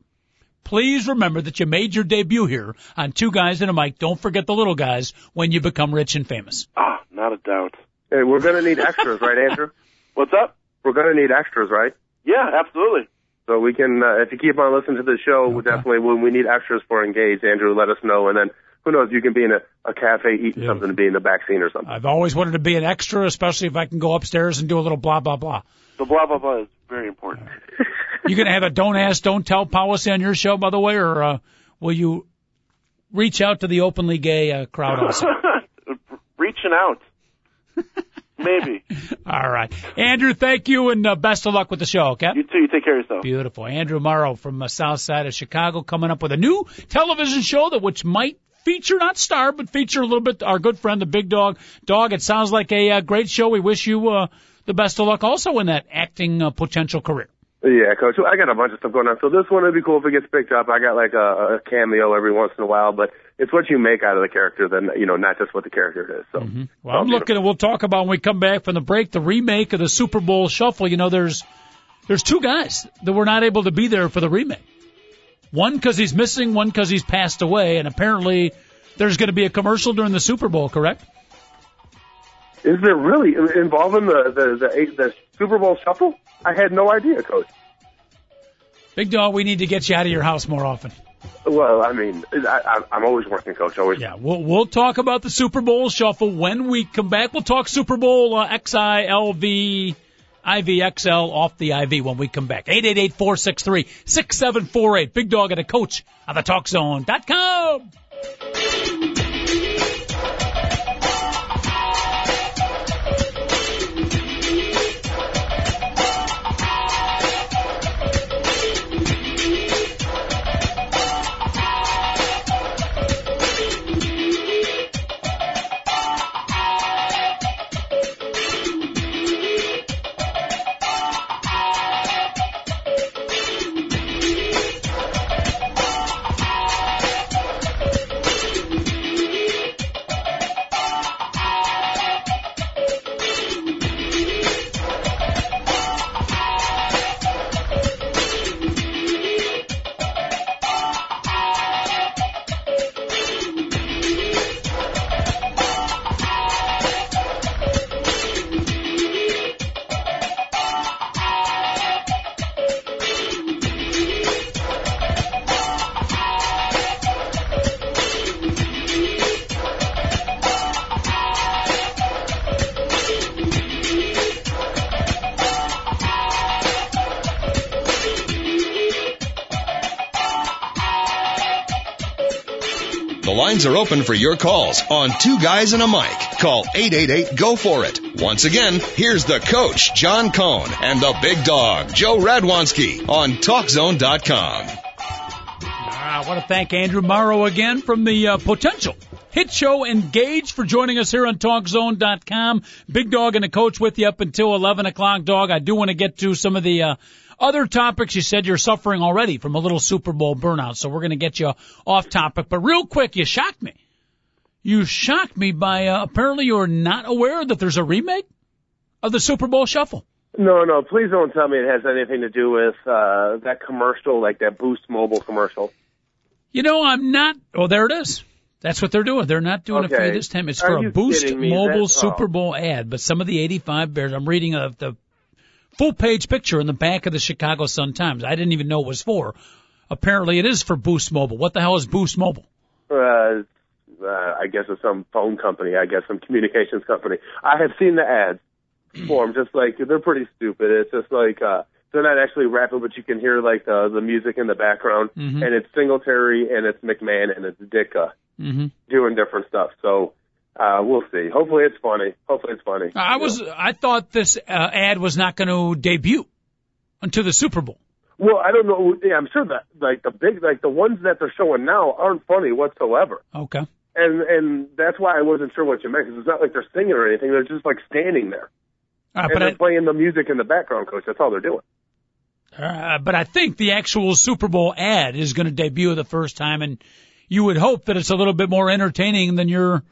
please remember that you made your debut here on Two Guys and a Mic. Don't forget the little guys when you become rich and famous.
Ah, not a doubt.
hey, we're gonna need extras, right, Andrew? [laughs]
What's up?
We're gonna need extras, right?
Yeah, absolutely.
So we can, uh, if you keep on listening to the show, we
Okay.
definitely when we need extras for Engage, Andrew, let us know, and then who knows, you can be in a, a cafe eating
Yeah.
something and be in the back scene or something.
I've always wanted to be an extra, especially if I can go upstairs and do a little blah, blah, blah.
The blah blah blah is very important.
You gonna have a don't ask, don't tell policy on your show, by the way, or uh, will you reach out to the openly gay uh, crowd also? [laughs]
Reaching out. [laughs] Maybe. [laughs]
All right, Andrew, thank you and uh, best of luck with the show. Okay.
You too. You take care of yourself.
Beautiful, Andrew Morrow from the South Side of Chicago, coming up with a new television show that which might feature not star, but feature a little bit our good friend the Big Dog. Dog, it sounds like a uh, great show. We wish you uh, the best of luck also in that acting uh, potential career.
Yeah, coach. I got a bunch of stuff going on. So this one would be cool if it gets picked up. I got like a, a cameo every once in a while, but it's what you make out of the character, then you know, not just what the character is. So
mm-hmm.
Well,
I'm looking, and we'll talk about when we come back from the break the remake of the Super Bowl Shuffle. You know, there's there's two guys that were not able to be there for the remake. One because he's missing, one because he's passed away, and apparently there's going to be a commercial during the Super Bowl. Correct?
Is there really involving the the the, the Super Bowl shuffle? I had no idea, coach.
Big dog, we need to get you out of your house more often.
Well, I mean, I, I, I'm always working, coach. Always.
Yeah, we'll we'll talk about the Super Bowl Shuffle when we come back. We'll talk Super Bowl uh, XILV. IVXL off the IV when we come back. 888-463-6748. Big Dog and a coach on the TalkZone.com.
lines are open for your calls on Two Guys and a Mic. Call 888 Go For It. Once again, here's the coach, John Cohn, and the big dog, Joe Radwanski on TalkZone.com.
I want to thank Andrew Morrow again from the uh, potential hit show Engage for joining us here on TalkZone.com. Big Dog and the coach with you up until 11 o'clock, Dog. I do want to get to some of the uh, other topics. You said you're suffering already from a little Super Bowl burnout, so we're going to get you off topic. But real quick, you shocked me. You shocked me by uh, apparently you're not aware that there's a remake of the Super Bowl Shuffle.
No, no, please don't tell me it has anything to do with uh, that commercial, like that Boost Mobile commercial.
You know, I'm not. Oh, there it is. That's what they're doing. They're not doing
Okay.
it for you this time. It's
Are
for a Boost? Mobile
oh.
Super Bowl ad. But some of the 85 Bears, I'm reading of the full page picture in the back of the Chicago Sun Times. I didn't even know it was for. Apparently, it is for Boost Mobile. What the hell is Boost Mobile?
Uh, uh, I guess it's some phone company. I guess some communications company. I have seen the ads for them. Just like they're pretty stupid. It's just like uh, they're not actually rapping, but you can hear like the the music in the background,
Mhm.
and it's Singletary and it's McMahon and it's Ditka
hmm
doing different stuff. So uh, we'll see. Hopefully it's funny. Hopefully it's funny.
I was. I thought this uh, ad was not going to debut until the Super Bowl.
Well, I don't know. Yeah, I'm sure that like the big like the ones that they're showing now aren't funny whatsoever.
Okay.
And and that's why I wasn't sure what you meant because it's not like they're singing or anything. They're just like standing there
right,
and they're
I,
playing the music in the background, coach. That's all they're doing.
Uh, but I think the actual Super Bowl ad is going to debut the first time, and you would hope that it's a little bit more entertaining than you're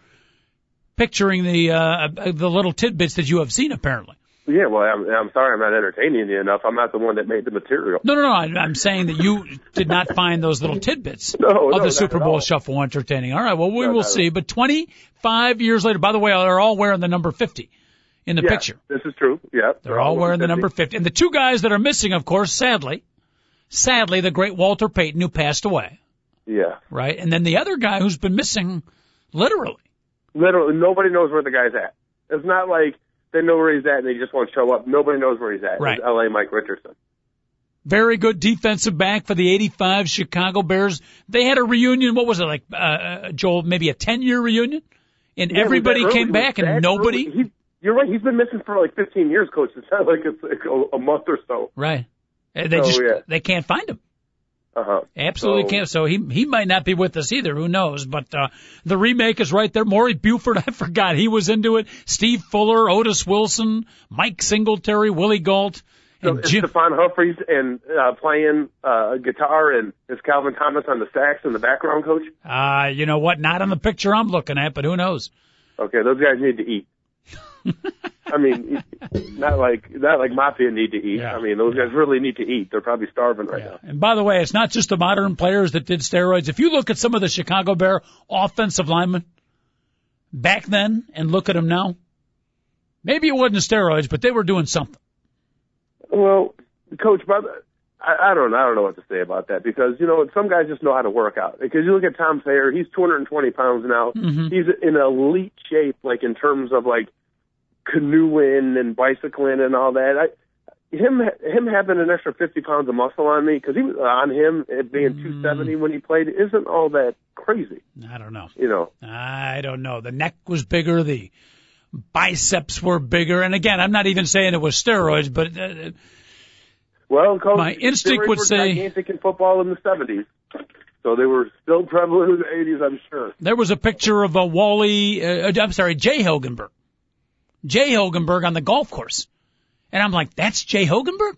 picturing the uh, the little tidbits that you have seen. Apparently,
Yeah, well, I'm, I'm sorry I'm not entertaining you enough. I'm not the one that made the material.
no, no, no. I, I'm saying that you [laughs] did not find those little tidbits
No,
of
no,
the Super Bowl. Shuffle entertaining. All right, well, we
No,
will see. But 25 years later, by the way, they're all wearing the number 50 in the
yeah,
picture.
This is true. Yeah.
They're all wearing the number 50. And the two guys that are missing, of course, sadly, sadly, the great Walter Payton who passed away.
Yeah.
right? And then the other guy who's been missing literally.
Literally, nobody knows where the guy's at. It's not like they know where he's at and they just won't show up. Nobody knows where he's at.
Right.
It's L.A. Mike Richardson.
Very good defensive back for the 85 Chicago Bears. They had a reunion. What was it like, uh, uh, Joel? Maybe a 10 year reunion? And
Yeah,
everybody came back and nobody.
He, you're right. He's been missing for like 15 years, coach. It's not like it's like a, a month or so.
Right. And They
Oh,
just,
yeah.
they can't find him.
Uh huh.
Absolutely
So-
can't. So he he might not be with us either. Who knows? But uh, the remake is right there. Maury Buford, [laughs] I forgot he was into it. Steve Fuller, Otis Wilson, Mike Singletary, Willie Gault,
So
and Jim.
Stefan Humphries and uh, playing uh, guitar and is Calvin Thomas on the sax in the background, coach?
Uh, you know what? Not on the picture I'm looking at, but who knows?
Okay, those guys need to eat. [laughs] I mean, not like not like Mafia need to eat.
Yeah.
I mean, those guys really need to eat. They're probably starving right
Yeah. And by the way, it's not just the modern players that did steroids. If you look at some of the Chicago Bear offensive linemen back then and look at them now, maybe it wasn't steroids, but they were doing something.
Well, coach, but I, I don't know. I don't know what to say about that because you know some guys just know how to work out. Because you look at Tom Thayer, he's 220 pounds now.
Mhm.
He's in elite shape, like in terms of like canoeing and bicycling and all that. I, him him having an extra 50 pounds of muscle on me because he was on him at being 270 when he played isn't all that crazy.
I don't know.
You know.
I don't know. The neck was bigger. The biceps were bigger. And again, I'm not even saying it was steroids, but uh,
Well, coach,
My instinct would
were
say-
gigantic in football in the 70s, so they were still prevalent in the 80s, I'm sure.
there was a picture of a Wally, uh, I'm sorry, Jay Hilgenberg. Jay Hilgenberg on the golf course. And I'm like, that's Jay Hilgenberg?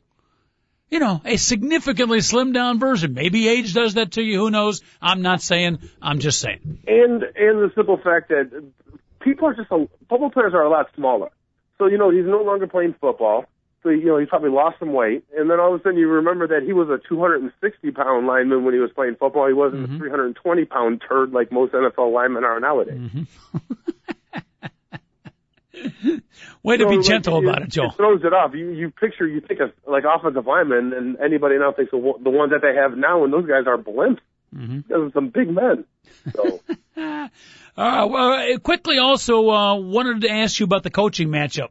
You know, a significantly slimmed down version. Maybe age does that to you. Who knows? I'm not saying. I'm just saying.
And and the simple fact that people are just a, football players are a lot smaller. So you know he's no longer playing football. So you know he's probably lost some weight, and then all of a sudden you remember that he was a 260 pound lineman when he was playing football. He wasn't mm-hmm. a 320 pound turd like most NFL linemen are nowadays. Mm-hmm. [laughs]
Way to
So,
be
like,
gentle about it, Joel.
It throws it off. You you picture you think of like offensive linemen, and anybody now thinks of the ones that they have now, and those guys are blimps.
Mm-hmm.
Those are some big men. So [laughs]
Uh, well, uh, quickly also uh, wanted to ask you about the coaching matchup.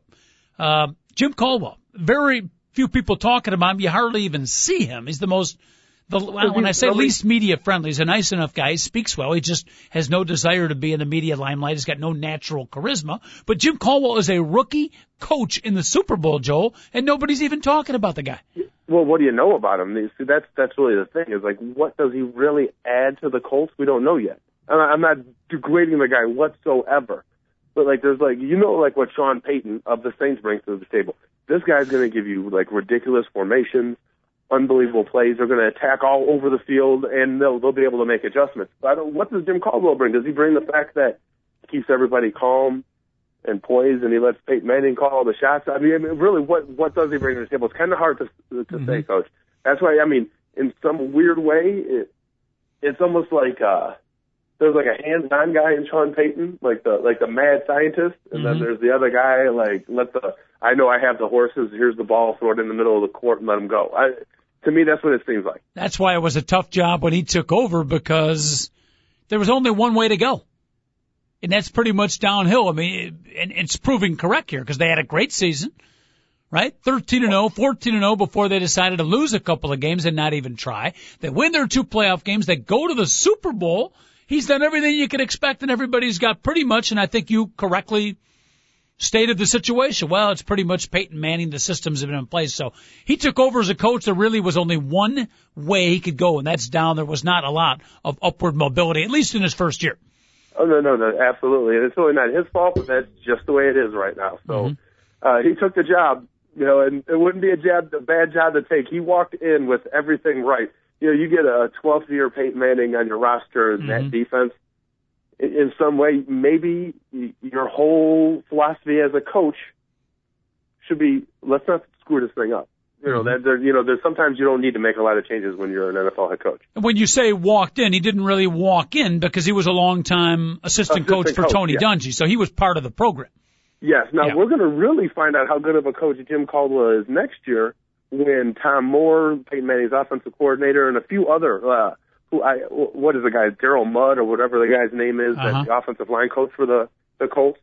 Uh, Jim Caldwell. Very few people talking about him. You hardly even see him. He's the most The, well, when I say least media friendly, he's a nice enough guy. He speaks well. He just has no desire to be in the media limelight. He's got no natural charisma. But Jim Caldwell is a rookie coach in the Super Bowl, Joel, and nobody's even talking about the guy.
Well, what do you know about him? See, that's that's really the thing. Is like, what does he really add to the Colts? We don't know yet. I'm not degrading the guy whatsoever. But like, there's like, you know, like what Sean Payton of the Saints brings to the table. This guy's going to give you like ridiculous formations, unbelievable plays. They're going to attack all over the field, and they'll they'll be able to make adjustments. But I don't, what does Jim Caldwell bring? Does he bring the fact that he keeps everybody calm and poised, and he lets Peyton Manning call all the shots? I mean, I mean really, what what does he bring to the table? It's kind of hard to to mm-hmm. say, Coach. That's why I mean, in some weird way, it, it's almost like. uh there's like a hands-on guy in Sean Payton, like the like the mad scientist, and mm-hmm. then there's the other guy like let the I know I have the horses. Here's the ball. Throw it in the middle of the court and let them go. I to me that's what it seems like.
That's why it was a tough job when he took over because there was only one way to go. And that's pretty much downhill. I mean, and it's proving correct here because they had a great season, right? 13 and 0, 14 and 0 before they decided to lose a couple of games and not even try. They win their two playoff games. They go to the Super Bowl he's done everything you could expect and everybody's got pretty much, and I think you correctly stated the situation. Well, it's pretty much Peyton Manning. The systems have been in place. So he took over as a coach. There really was only one way he could go, and that's down. There was not a lot of upward mobility, at least in his first year.
Oh, no, no, no, absolutely. And it's really not his fault, but that's just the way it is right now. So, mm-hmm. uh, he took the job, you know, and it wouldn't be a job, a bad job to take. He walked in with everything right you know, you get a 12th year Peyton Manning on your roster in mm-hmm. that defense. In, some way, maybe your whole philosophy as a coach should be let's not screw this thing up. You know, mm-hmm. that there, you know, there's sometimes you don't need to make a lot of changes when you're an NFL head coach.
When you say walked in, he didn't really walk in because he was a long time assistant, assistant coach for coach, Tony yeah. Dungy, so he was part of the program.
Yes. Now yeah. we're going to really find out how good of a coach Jim Caldwell is next year when Tom Moore, Peyton Manning's offensive coordinator, and a few other uh, who I what is the guy Daryl Mudd or whatever the guy's name is, uh-huh. the offensive line coach for the the Colts.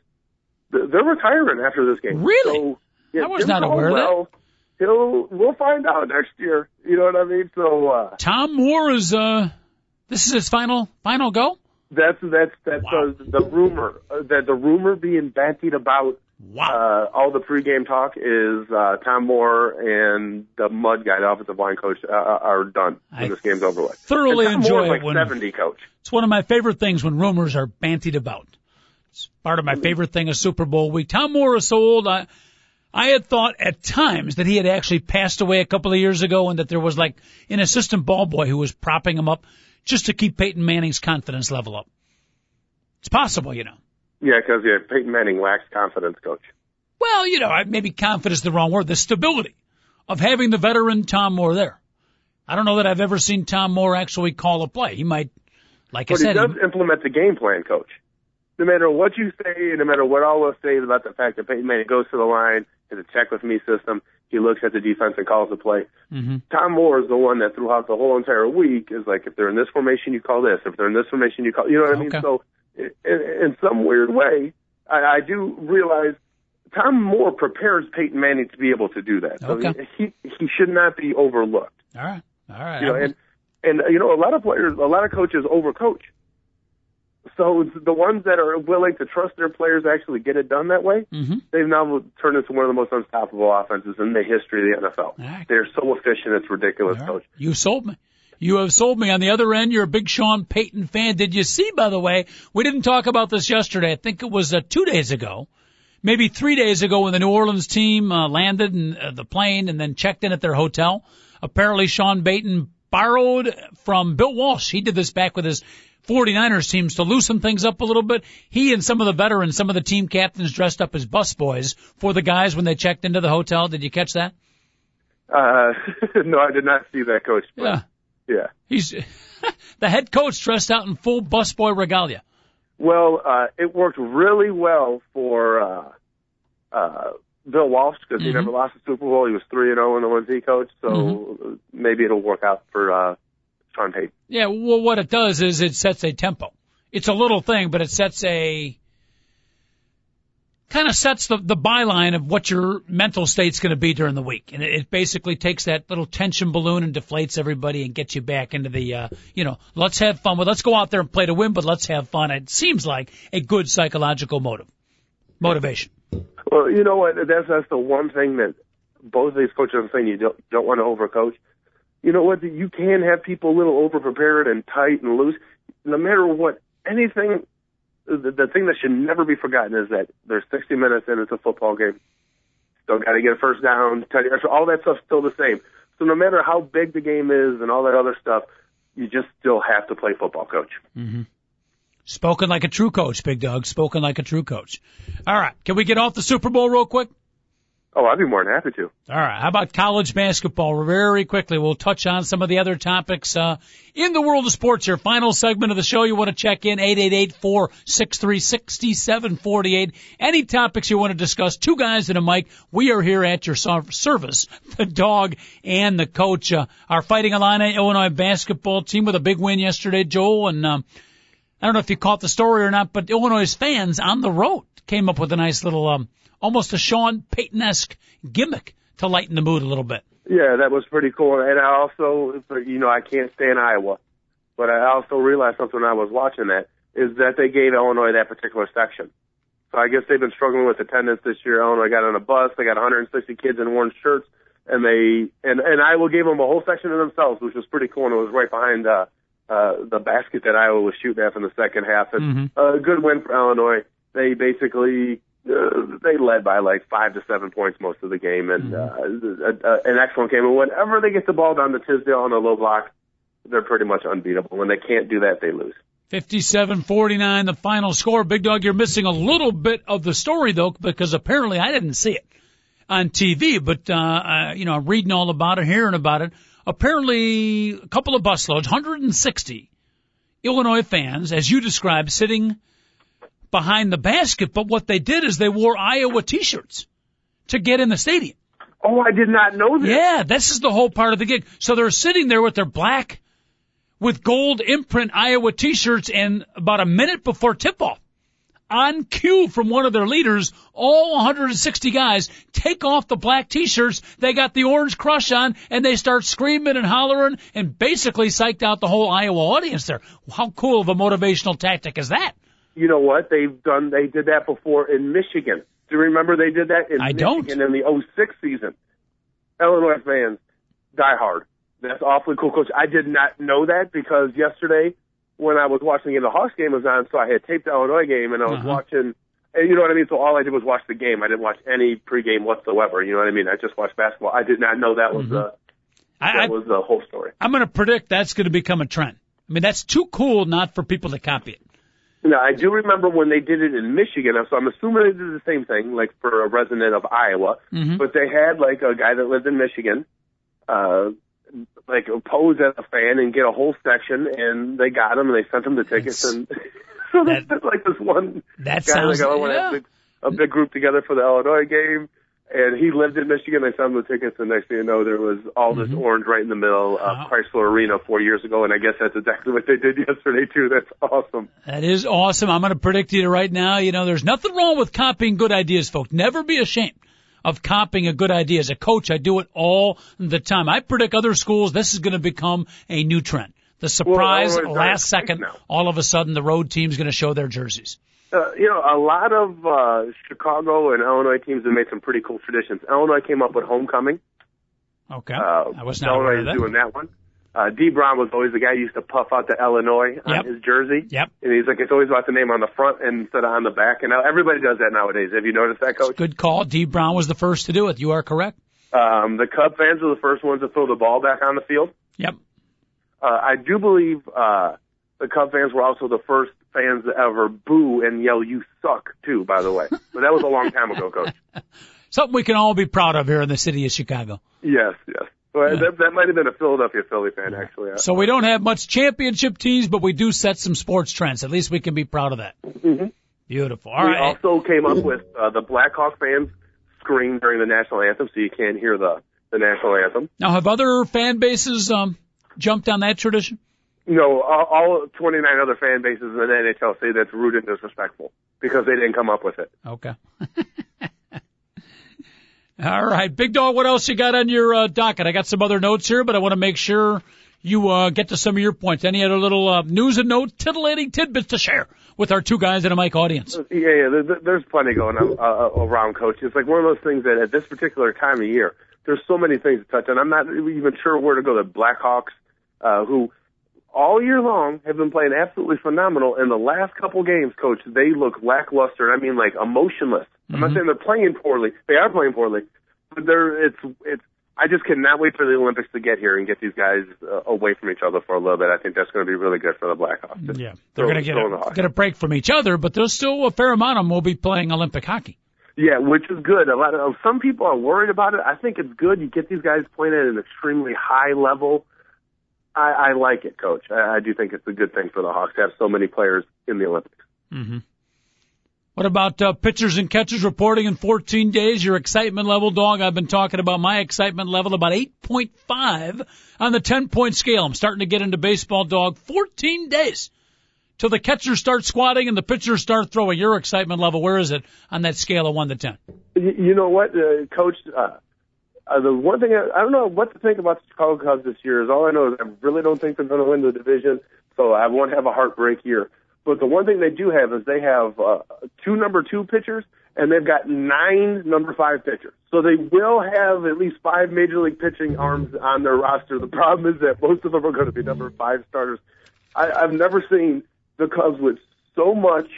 They're retiring after this game.
Really? So, yeah, I was not aware of that.
He'll we'll find out next year. You know what I mean? So uh,
Tom Moore is uh this is his final final go.
That's that's that's wow. the, the rumor uh, that the rumor being bantied about
Wow.
Uh, all the pregame talk is uh, Tom Moore and the Mud guy, the offensive line coach, uh, uh are done when I this game's over with.
Thoroughly enjoy
Moore's
it when
70 coach.
It's one of my favorite things when rumors are bantied about. It's part of my favorite thing of Super Bowl week. Tom Moore is so old. I, I had thought at times that he had actually passed away a couple of years ago and that there was like an assistant ball boy who was propping him up just to keep Peyton Manning's confidence level up. It's possible, you know.
Yeah, because yeah, Peyton Manning lacks confidence, coach.
Well, you know, maybe confidence is the wrong word. The stability of having the veteran Tom Moore there. I don't know that I've ever seen Tom Moore actually call a play. He might, like
but
I said,
he does he, implement the game plan, coach. No matter what you say, no matter what all of us say about the fact that Peyton Manning goes to the line, has a check with me system, he looks at the defense and calls the play.
Mm-hmm.
Tom Moore is the one that throughout the whole entire week is like, if they're in this formation, you call this. If they're in this formation, you call. You know what I mean? So, in, in some weird way, I, I do realize Tom Moore prepares Peyton Manning to be able to do that. So
okay.
he he should not be overlooked.
All right, all right.
You know, and and you know a lot of players, a lot of coaches overcoach. So the ones that are willing to trust their players actually get it done that way,
mm-hmm.
they've now turned into one of the most unstoppable offenses in the history of the NFL.
Right.
They're so efficient, it's ridiculous, right. coach.
You sold me. You have sold me. On the other end, you're a big Sean Payton fan. Did you see, by the way, we didn't talk about this yesterday. I think it was uh, two days ago maybe three days ago when the New Orleans team uh, landed in uh, the plane and then checked in at their hotel. Apparently, Sean Payton borrowed from Bill Walsh. He did this back with his 49ers teams to loosen things up a little bit. He and some of the veterans, some of the team captains dressed up as busboys for the guys when they checked into the hotel. Did you catch that?
Uh, [laughs] no, I did not see that, coach.
But, yeah.
Yeah.
He's [laughs] the head coach dressed out in full busboy regalia.
Well, uh, it worked really well for uh, uh, Bill Walsh because mm-hmm. he never lost a Super Bowl. He was three and zero oh in the ones he coached, so mm-hmm. maybe it'll work out for uh, Sean Payton.
Yeah, well, what it does is it sets a tempo. It's a little thing, but it sets a kind of sets the, the byline of what your mental state's going to be during the week. And it, it basically takes that little tension balloon and deflates everybody and gets you back into the, uh, you know, let's have fun. Well, let's go out there and play to win, but let's have fun. It seems like a good psychological motive, motivation.
Well, you know what? That's that's the one thing that both of these coaches are saying you don't don't want to overcoach. You know what? You can have people a little over prepared and tight and loose. No matter what, anything the, the thing that should never be forgotten is that there's 60 minutes and it's a football game. Still got to get a first down, all that stuff's still the same. So no matter how big the game is and all that other stuff, you just still have to play football, coach.
Mm-hmm. Spoken like a true coach, Big Doug. Spoken like a true coach. All right, can we get off the Super Bowl real quick?
Oh, I'd be more than happy to.
All right. How about college basketball? Very quickly, we'll touch on some of the other topics uh, in the world of sports here. Final segment of the show. You want to check in eight eight eight four six three sixty seven forty eight. Any topics you want to discuss? Two guys and a mic. We are here at your service. [laughs] The dog and the coach. Uh, our Fighting Illini Illinois basketball team with a big win yesterday, Joel. And um, I don't know if you caught the story or not, but Illinois fans on the road came up with a nice little. Um, almost a Sean Payton-esque gimmick to lighten the mood a little bit.
Yeah, that was pretty cool. And I also, you know, I can't stand Iowa, but I also realized something when I was watching that is that they gave Illinois that particular section. So I guess they've been struggling with attendance this year. Illinois got on a bus. They got 160 kids in orange shirts, and they and and Iowa gave them a whole section to themselves, which was pretty cool. And it was right behind uh, uh, the basket that Iowa was shooting at in the second half. And
mm-hmm.
a good win for Illinois. They basically uh, they led by like five to seven points most of the game, and mm-hmm. uh, a, a, an excellent game. And whenever they get the ball down to Tisdale on a low block, they're pretty much unbeatable. When they can't do that, they lose.
57-49, the final score. Big Dog, you're missing a little bit of the story though, because apparently I didn't see it on TV, but uh, uh, you know, I'm reading all about it, hearing about it. Apparently, a couple of busloads, 160 Illinois fans, as you described, sitting behind the basket, but what they did is they wore Iowa t-shirts to get in the stadium.
Oh, I did not know that.
Yeah, this is the whole part of the gig. So they're sitting there with their black with gold imprint Iowa t-shirts and about a minute before tip-off on cue from one of their leaders, all 160 guys take off the black t-shirts. They got the orange crush on and they start screaming and hollering and basically psyched out the whole Iowa audience there. How cool of a motivational tactic is that?
You know what? They've done, they did that before in Michigan. Do you remember they did that in
I
Michigan
don't.
in the 06 season? Illinois fans, die hard. That's awfully cool, coach. I did not know that because yesterday when I was watching the Hawks game was on, so I had taped the Illinois game and I was
uh-huh.
watching, and you know what I mean? So all I did was watch the game. I didn't watch any pregame whatsoever. You know what I mean? I just watched basketball. I did not know that was
mm-hmm.
the,
I,
that was the whole story.
I'm going to predict that's going to become a trend. I mean, that's too cool not for people to copy it.
Now, I do remember when they did it in Michigan, so I'm assuming they did the same thing, like for a resident of Iowa.
Mm-hmm.
But they had like a guy that lived in Michigan, uh, like pose as a fan and get a whole section, and they got him and they sent him the tickets,
That's,
and [laughs] so
that,
that's like this one
that
guy
sounds
like, oh, I want to
yeah.
have a big, a big group together for the Illinois game. And he lived in Michigan. They sent him the tickets, and next thing you know, there was all this
Mhm.
orange right in the middle of
Wow.
Chrysler Arena four years ago. And I guess that's exactly what they did yesterday too. That's awesome.
That is awesome. I'm going to predict you right now. You know, there's nothing wrong with copying good ideas, folks. Never be ashamed of copying a good idea. As a coach, I do it all the time. I predict other schools, this is going to become a new trend. The surprise,
is
last second, all of a sudden the road team's going to show their jerseys.
Uh, you know, a lot of uh, Chicago and Illinois teams have made some pretty cool traditions. Illinois came up with homecoming.
Okay.
Uh,
I was not aware
Illinois
of that.
doing that one. Uh, Dee Brown was always the guy who used to puff out the Illinois on
Yep.
his jersey.
Yep.
And he's like, it's always about the name on the front instead of on the back. And now everybody does that nowadays. Have you noticed that, Coach?
Good call. Dee Brown was the first to do it. You are correct.
Um, the Cub fans were the first ones to throw the ball back on the field.
Yep.
Uh, I do believe uh, the Cub fans were also the first fans to ever boo and yell, you suck, too, by the way. [laughs] But that was a long time ago, Coach. [laughs]
Something we can all be proud of here in the city of Chicago.
Yes, yes. Well,
Yeah.
that, that might have been a Philadelphia Philly fan, actually.
So we don't have much championship teams, but we do set some sports trends. At least we can be proud of that.
Mm-hmm.
Beautiful. All
we
right.
also came up with uh, the Blackhawk fans scream during the national anthem, so you can't hear the the national anthem.
Now, have other fan bases um, jumped on that tradition?
No, all, all 29 other fan bases in the NHL say that's rude and disrespectful because they didn't come up with it.
Okay. [laughs] All right, Big Dog, what else you got on your uh, docket? I got some other notes here, but I want to make sure you uh, get to some of your points. Any other little uh, news and note, titillating tidbits to share with our two guys in a mic audience?
Yeah, yeah, there's plenty going on uh, around, Coach. It's like one of those things that at this particular time of year, there's so many things to touch on. I'm not even sure where to go. The Blackhawks, uh, who all year long have been playing absolutely phenomenal. In the last couple games, coach, they look lackluster. I mean, like emotionless. Mm-hmm. I'm not mm-hmm. saying they're playing poorly. They are playing poorly, but they're it's it's. I just cannot wait for the Olympics to get here and get these guys uh, away from each other for a little bit. I think that's going to be really good for the Blackhawks.
Yeah, they're going to get a, get a break from each other, but there's still a fair amount of them will be playing Olympic hockey.
Yeah, which is good. A lot of some people are worried about it. I think it's good. You get these guys playing at an extremely high level I, I like it, Coach. I, I do think it's a good thing for the Hawks to have so many players in the Olympics.
Mm-hmm. What about uh, pitchers and catchers reporting in 14 days? Your excitement level, dog. I've been talking about my excitement level about 8.5 on the 10 point scale. I'm starting to get into baseball, dog. 14 days till the catchers start squatting and the pitchers start throwing. Your excitement level, where is it on that scale of 1 to 10?
You know what, uh, Coach? Uh, uh, the one thing I, I don't know what to think about the Chicago Cubs this year is all I know is I really don't think they're going to win the division, so I won't have a heartbreak year. But the one thing they do have is they have uh, two number two pitchers and they've got nine number five pitchers. So they will have at least five major league pitching arms on their roster. The problem is that most of them are going to be number five starters. I, I've never seen the Cubs with so much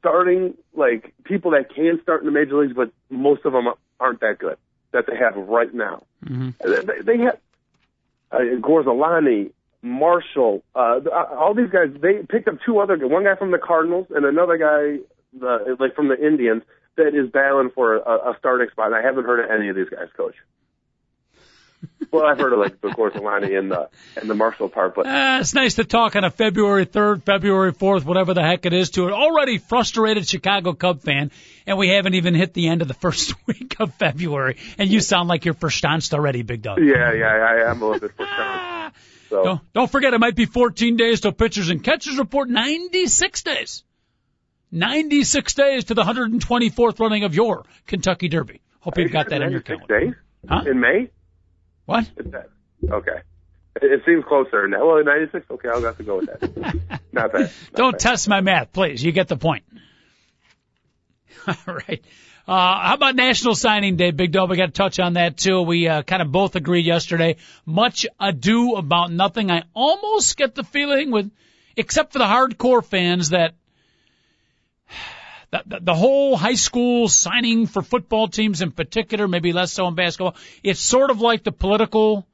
starting like people that can start in the major leagues, but most of them aren't that good that they have right now. Mm-hmm. They, they have uh, Gorzelanny, Marshall, uh, all these guys. They picked up two other, one guy from the Cardinals and another guy, the, like from the Indians, that is battling for a, a starting spot. And I haven't heard of any of these guys, coach [laughs] well, I've heard of like the Gorzelanny and the and the Marshall part, but
uh, it's nice to talk on a February third, February fourth, whatever the heck it is, to an already frustrated Chicago Cub fan, and we haven't even hit the end of the [laughs] first week of February, and you sound like you're verstanced already, Big Dog.
Yeah, yeah, I am a little bit verstanced. So.
Don't, don't forget, it might be 14 days till pitchers and catchers report 96 days. 96 days to the 124th running of your Kentucky Derby. Hope you've got that in your calendar.
Days?
Huh?
In May?
What?
Okay. It seems closer now. Well, 96. Okay, I'll have to go with that. [laughs] Not bad. Not
Don't
bad.
test my math, please. You get the point. [laughs] All right. Uh, how about National Signing Day, Big Dog? We got to touch on that too. We uh, kind of both agreed yesterday. Much ado about nothing. I almost get the feeling with, except for the hardcore fans, that the, the, the whole high school signing for football teams in particular, maybe less so in basketball, it's sort of like the political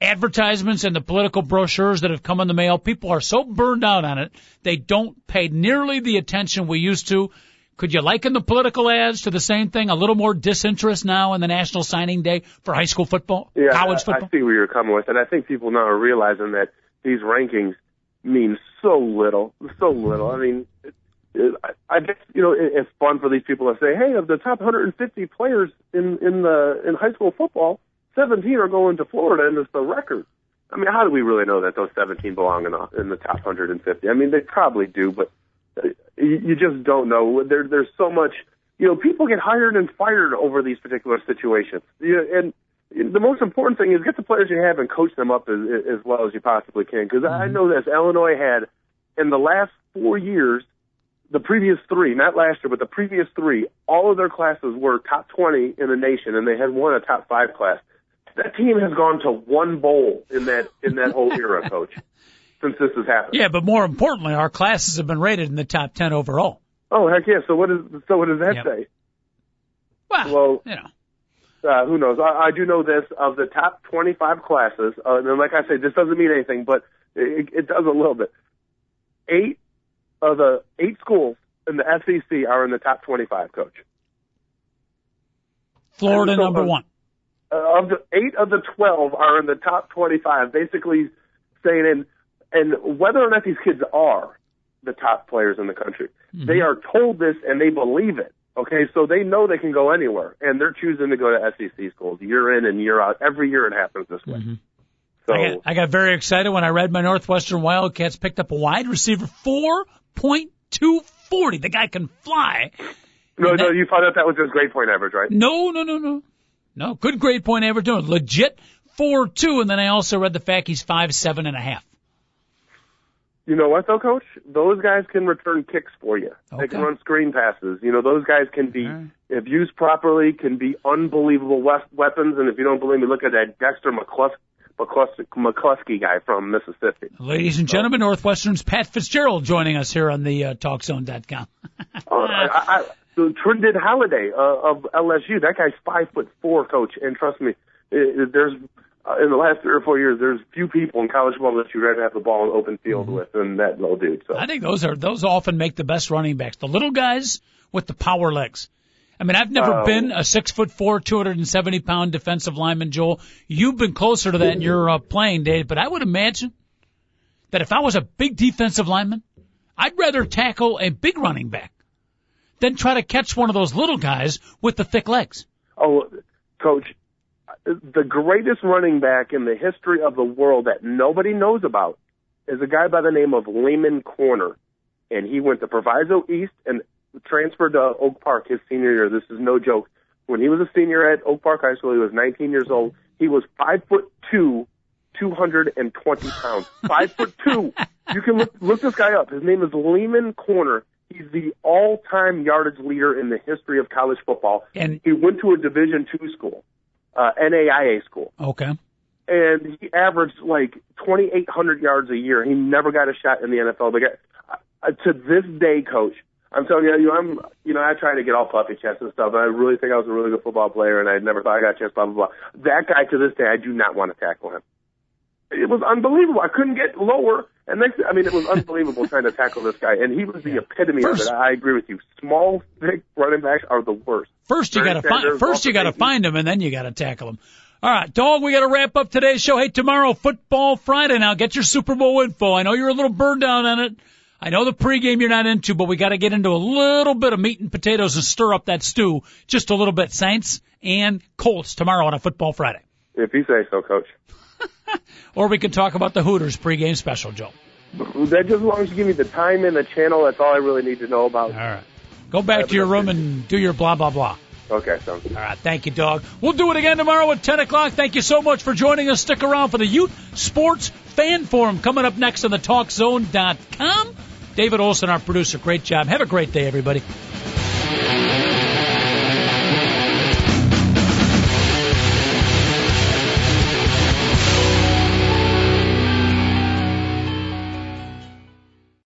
advertisements and the political brochures that have come in the mail. People are so burned out on it, they don't pay nearly the attention we used to. Could you liken the political ads to the same thing? A little more disinterest now in the National Signing Day for high school football,
yeah,
college football?
I see where you're coming with, and I think people now are realizing that these rankings mean so little, so little. I mean, I guess you know it's fun for these people to say, "Hey, of the top 150 players in in the in high school football, 17 are going to Florida, and it's the record." I mean, how do we really know that those 17 belong in the in the top 150? I mean, they probably do, but uh, you, you just don't know. There, there's so much. You know, people get hired and fired over these particular situations. You know, and the most important thing is get the players you have and coach them up as, as well as you possibly can. Because mm-hmm. I know this Illinois had in the last four years the previous three, not last year, but the previous three, all of their classes were top 20 in the nation, and they had won a top five class. That team has gone to one bowl in that in that whole era, [laughs] coach, since this has happened.
Yeah, but more importantly, our classes have been rated in the top 10 overall.
Oh heck yeah! So what is so what does that yep. say?
Well,
well,
you know.
Uh, who knows? I, I do know this of the top 25 classes, uh, and like I say, this doesn't mean anything, but it, it does a little bit. Eight of the eight schools in the SEC are in the top 25, coach.
Florida so, number one.
Uh, of the eight of the 12 are in the top 25, basically saying, and, and whether or not these kids are the top players in the country, mm-hmm. they are told this and they believe it. Okay, so they know they can go anywhere, and they're choosing to go to SEC schools year in and year out. Every year it happens this way.
Mm-hmm.
So
I got, I got very excited when I read my Northwestern Wildcats picked up a wide receiver, 4.240. The guy can fly.
no,
and
no,
that-
you found out that was his grade point average, right?
No, no, no, no. No, good grade point average. No, legit 4.2. And then I also read the fact he's five seven and a half.
You know what though, Coach? Those guys can return kicks for you. They can run screen passes. You know, those guys can be,
right.
if used properly, can be unbelievable wes- weapons. And if you don't believe me, look at that Dexter McClus- McClus- McCluster guy from Mississippi.
Ladies and gentlemen, Northwestern's Pat Fitzgerald joining us here on the uh, TalkZone.com.
Uh, I, I, so Trindon Holliday uh, of LSU, that guy's five foot four, Coach. And trust me, it, there's uh, in the last three or four years, there's few people in college football that you'd rather have the ball in open field with than that little dude. So
I think those are those often make the best running backs. The little guys with the power legs. I mean, I've never
Oh.
been a six foot four, 270 pound defensive lineman, Joel. You've been closer to that in your uh, playing days, but I would imagine that if I was a big defensive lineman, I'd rather tackle a big running back than try to catch one of those little guys with the thick legs.
Oh, coach, the greatest running back in the history of the world that nobody knows about is a guy by the name of Lehman Corner. And he went to Proviso East and transferred to Oak Park his senior year. This is no joke. When he was a senior at Oak Park High School, he was 19 years old. He was five foot two, 220 pounds. Five foot two. [laughs] You can look, look this guy up. His name is Lehman Corner. He's the all-time yardage leader in the history of college football.
And
He went to a Division two school, uh, NAIA school,
okay,
and he averaged like 2,800 yards a year. He never got a shot in the NFL. The guy, uh, to this day, coach, I'm telling you, you know, I'm, you know, I try to get all puffy chest and stuff. And I really think I was a really good football player, and I never thought I got a chance. Blah blah blah. That guy, to this day, I do not want to tackle him. It was unbelievable. I couldn't get lower. And next, I mean, it was unbelievable trying to tackle this guy. And he was the epitome
First-
of it. I agree with you. Small, thick running backs are the worst.
First you got to find first you got to find them and then you got to tackle them. All right, dog. We got to wrap up today's show. Hey, tomorrow football Friday. Now get your Super Bowl info. I know you're a little burned out on it. I know the pregame you're not into, but we got to get into a little bit of meat and potatoes and stir up that stew just a little bit. Saints and Colts tomorrow on a football Friday,
If you say so, coach. [laughs]
or we can talk about the Hooters pregame special, Joe.
That just as long as you give me the time and the channel, that's all I really need to know about.
All right, go back to your room and do your blah blah blah.
Okay, sounds good.
All right, thank you, dog. We'll do it again tomorrow at 10 o'clock. Thank you so much for joining us. Stick around for the Ute Sports Fan Forum coming up next on the TalkZone.com. David Olson, our producer. Great job. Have a great day, everybody.